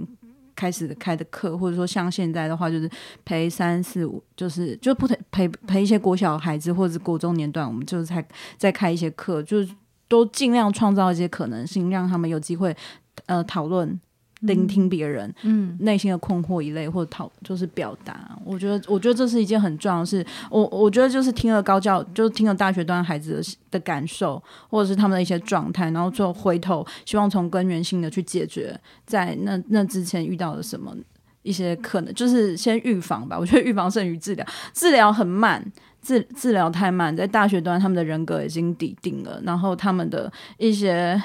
开始开的课，或者说像现在的话，就是陪三四五，就是就不陪陪陪一些国小孩子或者是国中年段，我们就是才在开一些课，就是都尽量创造一些可能性，让他们有机会呃讨论。聆听别人，嗯，内心的困惑一类，或者讨就是表达。我觉得，我觉得这是一件很重要的事。我我觉得就是听了高教，就是听了大学段孩子的的感受，或者是他们的一些状态，然后最后回头，希望从根源性的去解决，在那那之前遇到了什么一些可能，就是先预防吧。我觉得预防胜于治疗，治疗很慢，治治疗太慢，在大学端他们的人格已经抵定了，然后他们的一些。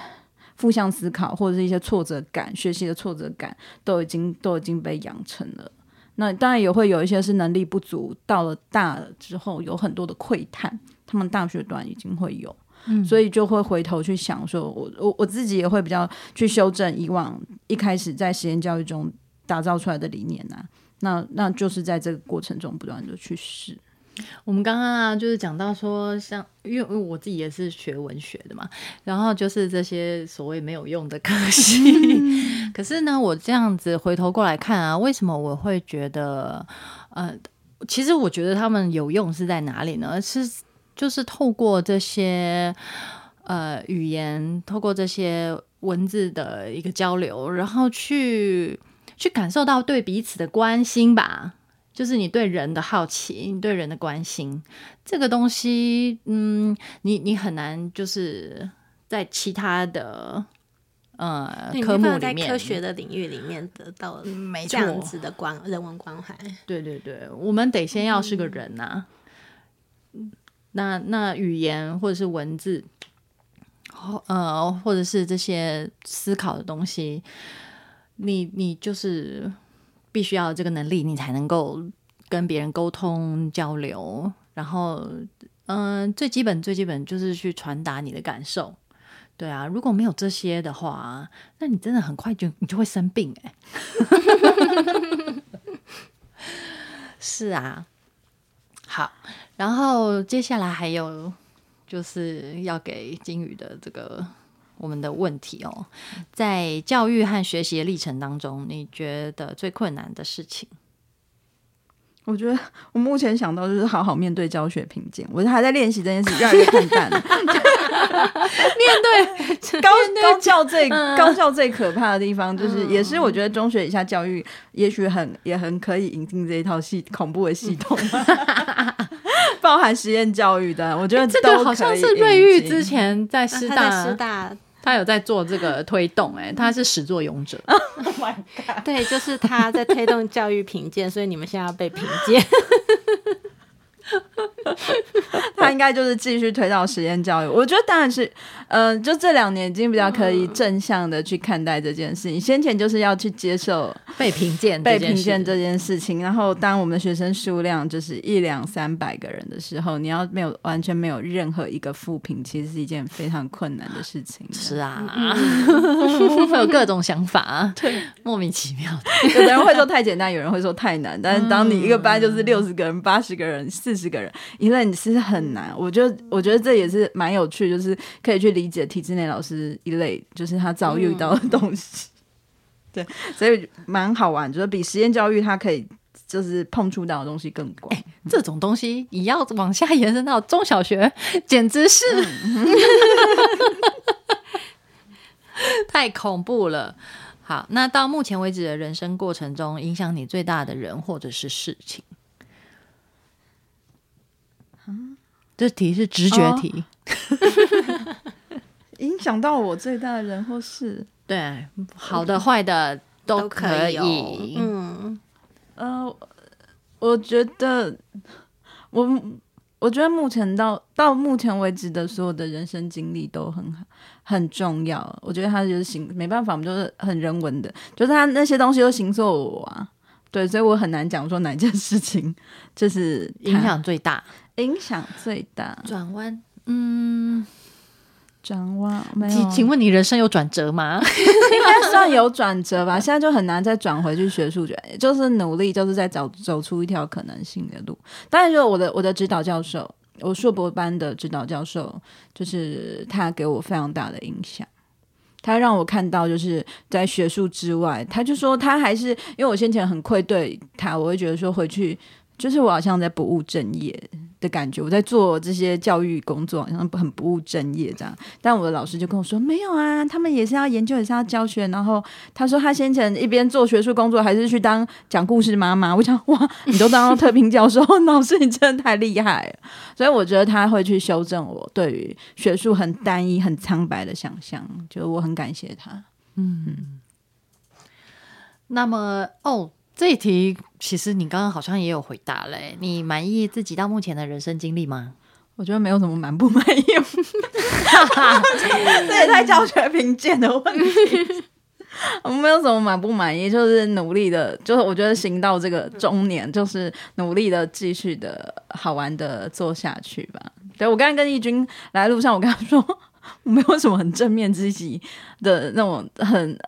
负向思考或者是一些挫折感、学习的挫折感，都已经都已经被养成了。那当然也会有一些是能力不足，到了大了之后有很多的窥探，他们大学段已经会有，所以就会回头去想说，我我我自己也会比较去修正以往一开始在实验教育中打造出来的理念呐。那那就是在这个过程中不断的去试。我们刚刚啊，就是讲到说，像因为我自己也是学文学的嘛，然后就是这些所谓没有用的科系，<laughs> 可是呢，我这样子回头过来看啊，为什么我会觉得，呃，其实我觉得他们有用是在哪里呢？是就是透过这些呃语言，透过这些文字的一个交流，然后去去感受到对彼此的关心吧。就是你对人的好奇，你对人的关心，这个东西，嗯，你你很难就是在其他的呃科目里面，科学的领域里面得到这样子的关人文关怀。对对对，我们得先要是个人呐。那那语言或者是文字，呃，或者是这些思考的东西，你你就是必须要这个能力，你才能够跟别人沟通交流。然后，嗯、最基本最基本就是去传达你的感受。对啊，如果没有这些的话，那你真的很快就你就会生病哎、<laughs> 是啊，好，然后接下来还有就是要给金宇的这个我们的问题哦，在教育和学习的历程当中，你觉得最困难的事情？我觉得我目前想到就是好好面对教学评鉴，我还在练习这件事，<laughs> 越来越看淡了。面对高高教最高教最可怕的地方，就是也是我觉得中学以下教育也许很也很可以引进这一套系恐怖的系统，<laughs> 包含实验教育的，我觉得这都个好像是瑞玉之前在师大，师大，他有在做这个推动、哎，他是始作俑者。<laughs> 对，就是他在推动教育评鉴，所以你们现在要被评鉴。<laughs> <laughs> 他应该就是继续推到实验教育。我觉得当然是，呃，就这两年已经比较可以正向的去看待这件事情。先前就是要去接受被评鉴被评鉴这件事情，然后当我们的学生数量就是一两三百个人的时候，你要没有完全没有任何一个负评，其实是一件非常困难的事情。是啊，会有各种想法，对，莫名其妙的。<laughs> 有的人会说太简单，有人会说太难。但是当你一个班就是六十个人、八十个人、四十个人，一类你是很难。我觉得，我觉得这也是蛮有趣，就是可以去理解体制内老师一类，就是他遭遇到的东西。对，所以蛮好玩，就是比实验教育他可以就是碰触到的东西更广。这种东西你要往下延伸到中小学，简直是、<laughs> 太恐怖了。好，那到目前为止的人生过程中，影响你最大的人或者是事情，这题是直觉题，<laughs> 影响到我最大的人或事，对，好的坏的都可有以。嗯，呃，我觉得我我觉得目前到到目前为止的所有的人生经历都很好很重要。我觉得他就是行没办法，我们就是很人文的，就是他那些东西都形塑我啊。对，所以我很难讲说哪件事情就是影响最大，影响最大。转弯，嗯，转弯没有请，请问你人生有转折吗？<laughs> 应该算有转折吧。<laughs> 现在就很难再转回去学数学，就是努力，就是在找走出一条可能性的路。当然，就我的我的指导教授，我硕博班的指导教授，就是他给我非常大的影响。他让我看到，就是在学术之外，他就说他还是因为我先前很愧对他，我会觉得说回去就是我好像在不务正业的感觉，我在做这些教育工作好像很不务正业这样。但我的老师就跟我说，没有啊，他们也是要研究，也是要教学。然后他说他先前一边做学术工作，还是去当讲故事妈妈。我想哇，你都当到特聘教授，<laughs> 老师你真的太厉害了。所以我觉得他会去修正我对于学术很单一、很苍白的想象，就我很感谢他。嗯那么，哦，这一题其实你刚刚好像也有回答嘞。你满意自己到目前的人生经历吗？我觉得没有什么满不满意，<laughs> 这也太教学评鉴的问题。<laughs> 我没有什么满不满意，就是努力的，就是我觉得行到这个中年，就是努力的继续的好玩的做下去吧。对我刚刚跟义军来路上，我跟他说，<laughs> 我没有什么很正面积极的那种很。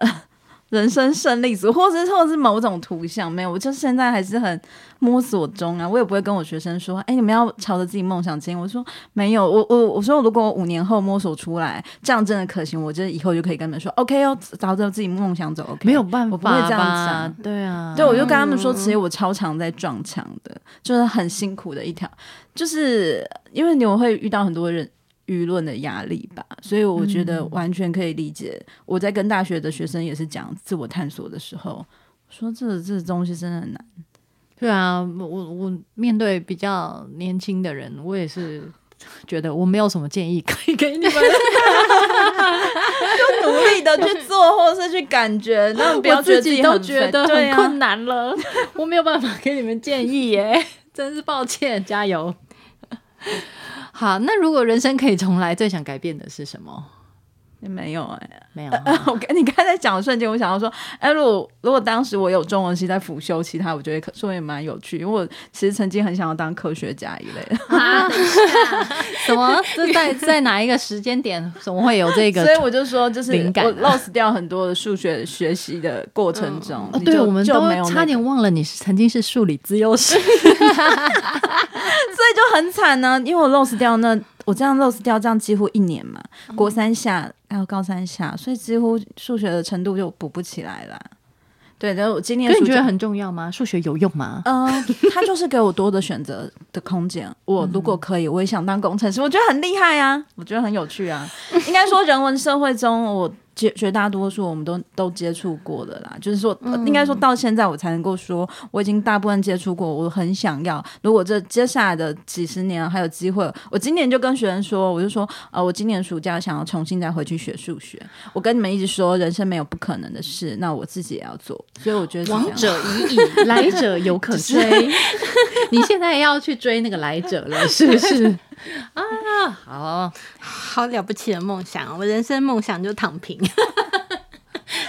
人生胜利组，<laughs> 或者是或者是某种图像，没有，我就现在还是很摸索中啊。我也不会跟我学生说，哎，你们要朝着自己梦想前进。我说没有，我我我说，如果我五年后摸索出来，这样真的可行，我觉得以后就可以跟他们说，OK 哦，朝着自己梦想走，OK。没有办法，我不会这样讲。对啊，对，我就跟他们说，其实我超常在撞墙的，就是很辛苦的一条，就是因为你会遇到很多人。舆论的压力吧，所以我觉得完全可以理解。我在跟大学的学生也是讲自我探索的时候，说这这东西真的很难。对啊，我我面对比较年轻的人，我也是 <laughs> 觉得我没有什么建议可以给你们，就努力的去做，或者是去感觉，那不要自己都觉得很困难了，我没有办法给你们建议耶，真是抱歉，加油。好，那如果人生可以重来，最想改变的是什么？没有哎、没有，我跟 <laughs> 你刚才讲的瞬间，我想要说，哎、如果如果当时我有中文系在辅修其他，我觉得可说也蛮有趣，因为我其实曾经很想要当科学家一类的，<laughs> 什么？这在在哪一个时间点？怎么会有这个 <laughs> 所以我就说，就是灵感？lost 掉很多的数学学习的过程中，哦，对，我们都就没有、那个。差点忘了，你是曾经是数理自优生。所以就很惨呢、因为我 lost 掉那我这样 lose 掉，这样几乎一年嘛，国三下还有高三下，所以几乎数学的程度就补不起来了。对，然后我今年暑假可是你觉得很重要吗？数学有用吗？嗯，他就是给我多的选择的空间。我如果可以，我也想当工程师，我觉得很厉害啊，我觉得很有趣啊。应该说，人文社会中，我绝绝大多数我们都都接触过的啦。就是说，呃应该说到现在，我才能够说，我已经大部分接触过。我很想要，如果这接下来的几十年还有机会，我今年就跟学生说，我就说，呃，我今年暑假想要重新再回去学数学。我跟你们一直说，人生没有不可能的事，那我自己也要做。所以我觉得往者 <laughs> 已矣，来者犹可追。<laughs> 你现在要去追那个来者了，是不是？<laughs> 啊，好，好了不起的梦想，我人生梦想就躺平。<laughs>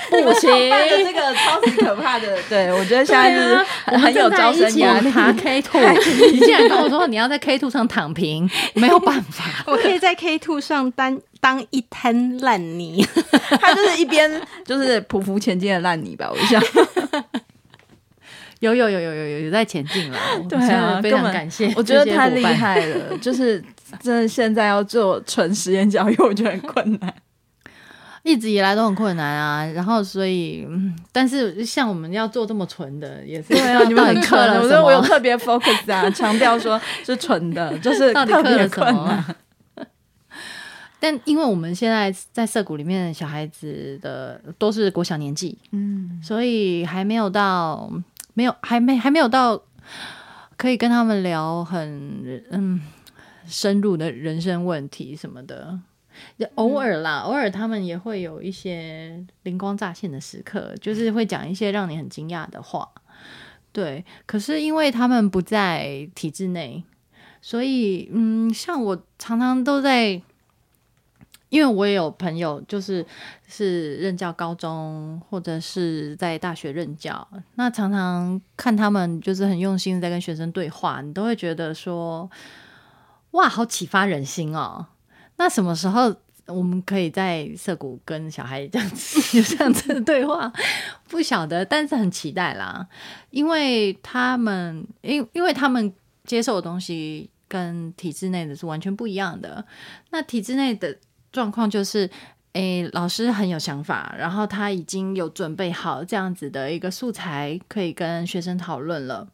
不行。这个超级可怕的，对我觉得现在就是很有招生压力。爬 <laughs> K two，你竟然跟我说你要在 K two 上躺平，没有办法。<laughs> 我可以在 K two 上当当一滩烂泥。他就是一边就是匍匐前进的烂泥吧，我想。有有有有有有有在前进了，<laughs> 对我真啊，非常感谢，我觉得太厉。害了，<laughs> 就是真的现在要做纯实验教育，我觉得很困难。一直以来都很困难啊，然后所以，嗯，但是像我们要做这么纯的，也是对啊，你们很到底刻了，我有特别 focus 啊，强调说是纯的，就是 <laughs> 到底刻了什。么？但因为我们现在在社谷里面的小孩子的都是国小年纪，嗯，所以还没有到没有还没还没有到可以跟他们聊很嗯深入的人生问题什么的。偶尔啦，偶尔他们也会有一些灵光乍现的时刻，就是会讲一些让你很惊讶的话。对，可是因为他们不在体制内，所以嗯，像我常常都在，因为我也有朋友就是是任教高中或者是在大学任教，那常常看他们就是很用心在跟学生对话，你都会觉得说，哇，好启发人心哦。那什么时候我们可以在涩谷跟小孩这样子有 <laughs> 这样子的对话？不晓得，但是很期待啦，因为他们因因为他们接受的东西跟体制内的是完全不一样的。那体制内的状况就是。诶，老师很有想法，然后他已经有准备好这样子的一个素材，可以跟学生讨论了。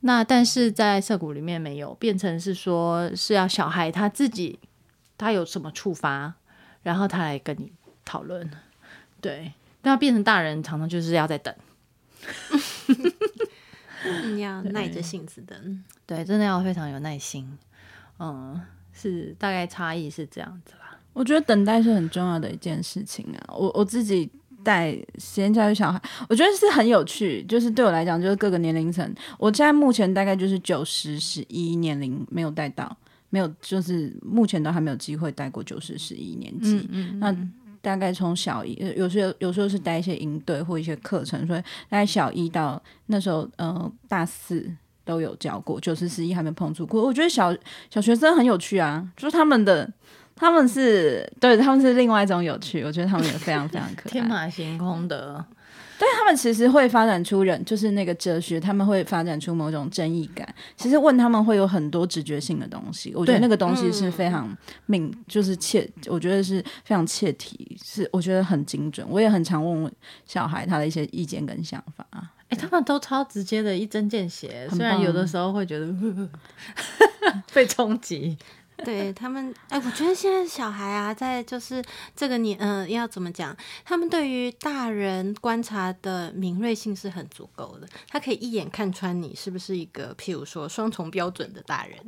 那但是在社谷里面没有，变成是说是要小孩他自己他有什么触发，然后他来跟你讨论。对，那变成大人常常就是要在等，你要 <laughs> 耐着性子等。对，真的要非常有耐心。嗯，是大概差异是这样子啦。我觉得等待是很重要的一件事情啊。我我自己带实验教育小孩，我觉得是很有趣。就是对我来讲，就是各个年龄层，我现在目前大概就是九十、十一年龄没有带到，没有，就是目前都还没有机会带过九十、十一年级。嗯那大概从小一，呃有时候有时候是带一些营队或一些课程，所以大概小一到那时候，呃，大四都有教过，九十、十一还没碰触过。我觉得小小学生很有趣啊，就是他们的。他们是对，他们是另外一种有趣，我觉得他们也非常非常可爱。<laughs> 天马行空的，但他们其实会发展出人，就是那个哲学，他们会发展出某种正义感。其实问他们会有很多直觉性的东西，我觉得那个东西是非常敏，就是切，我觉得是非常切题，是我觉得很精准。我也很常问问小孩他的一些意见跟想法。哎、他们都超直接的，一针见血。虽然有的时候会觉得 <laughs> 被冲击，对他们，哎，我觉得现在小孩啊，在就是这个年，嗯、要怎么讲？他们对于大人观察的敏锐性是很足够的，他可以一眼看穿你是不是一个，譬如说双重标准的大人，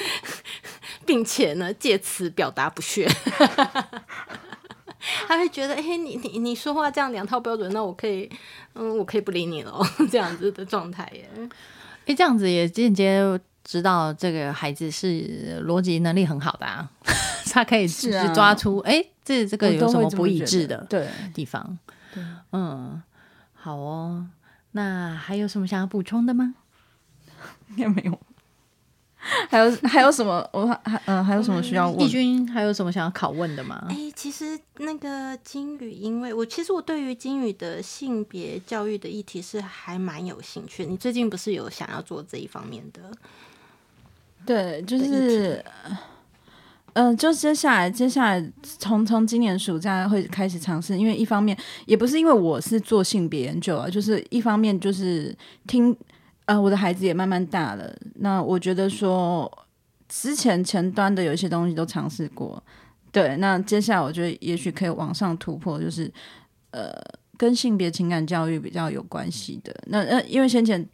<laughs> 并且呢，借此表达不屑。<laughs> 他会觉得，哎、你你你说话这样两套标准，那我可以，嗯，我可以不理你了，<laughs> 这样子的状态耶。哎、这样子也间接知道这个孩子是逻辑能力很好的啊，<laughs> 他可以去抓出哎、诶这这个有什么不一致的对，地方？对嗯，好哦。那还有什么想要补充的吗？<laughs> 应该没有。还有还有什么？我还嗯、还有什么需要义问？军还有什么想要拷问的吗？哎、其实那个金宇，因为我其实我对于金宇的性别教育的议题是还蛮有兴趣。你最近不是有想要做这一方面的？对，就是，嗯、就接下来，接下来从从今年暑假会开始尝试，因为一方面也不是因为我是做性别研究啊，就是一方面就是听，呃，我的孩子也慢慢大了，那我觉得说之前前端的有一些东西都尝试过，对，那接下来我觉得也许可以往上突破，就是呃，跟性别情感教育比较有关系的。那呃，因为先前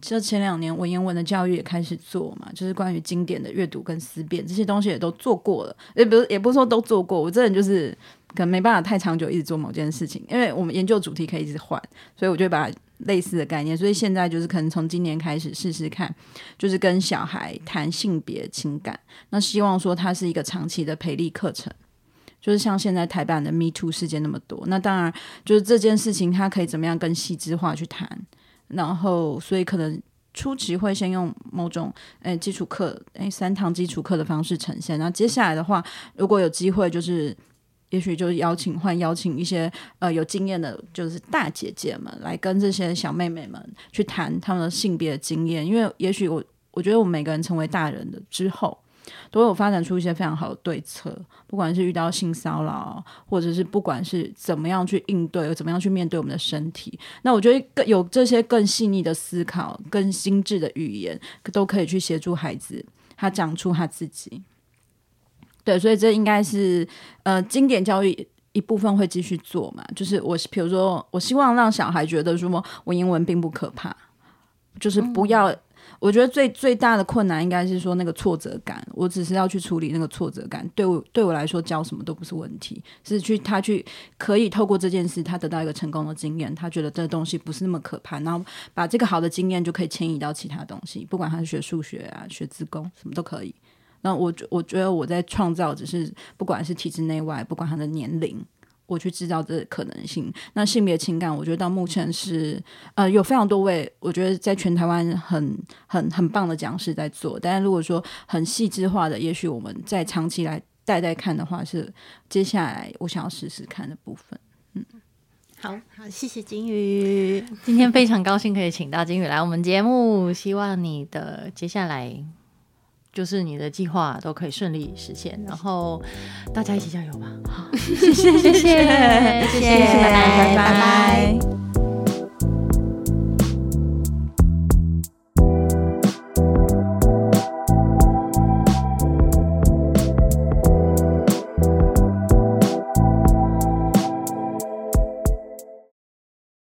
这前两年文言文的教育也开始做嘛，就是关于经典的阅读跟思辨这些东西也都做过了，也不是也不是说都做过，我这人就是可能没办法太长久一直做某件事情，因为我们研究主题可以一直换，所以我就把类似的概念，所以现在就是可能从今年开始试试看，就是跟小孩谈性别情感，那希望说它是一个长期的培力课程。就是像现在台版的 Me Too 事件那么多，那当然就是这件事情它可以怎么样更细致化去谈，然后所以可能初期会先用某种诶基础课诶三堂基础课的方式呈现，然后接下来的话，如果有机会就是。也许就是邀请换邀请一些呃有经验的，就是大姐姐们来跟这些小妹妹们去谈他们的性别的经验，因为也许我我觉得我们每个人成为大人的之后，都有发展出一些非常好的对策，不管是遇到性骚扰，或者是不管是怎么样去应对，怎么样去面对我们的身体，那我觉得更有这些更细腻的思考、更精致的语言，都可以去协助孩子他讲出他自己。对，所以这应该是呃经典教育一部分会继续做嘛，就是我比如说，我希望让小孩觉得说我英文并不可怕，就是不要。我觉得最最大的困难应该是说那个挫折感，我只是要去处理那个挫折感，对我对我来说教什么都不是问题，是去他去可以透过这件事，他得到一个成功的经验，他觉得这东西不是那么可怕，然后把这个好的经验就可以迁移到其他东西，不管他是学数学啊、学自工什么都可以。那我觉我觉得我在创造，只是不管是体制内外，不管他的年龄，我去制造这可能性。那性别情感，我觉得到目前是呃有非常多位，我觉得在全台湾很很很棒的讲师在做。但是如果说很细致化的，也许我们在长期来带带看的话，是接下来我想要试试看的部分。嗯好好，谢谢金宇。今天非常高兴可以请到金宇来我们节目，希望你的接下来就是你的计划都可以顺利实现，然后大家一起加油吧！<laughs> 谢谢谢谢谢谢，拜拜拜拜。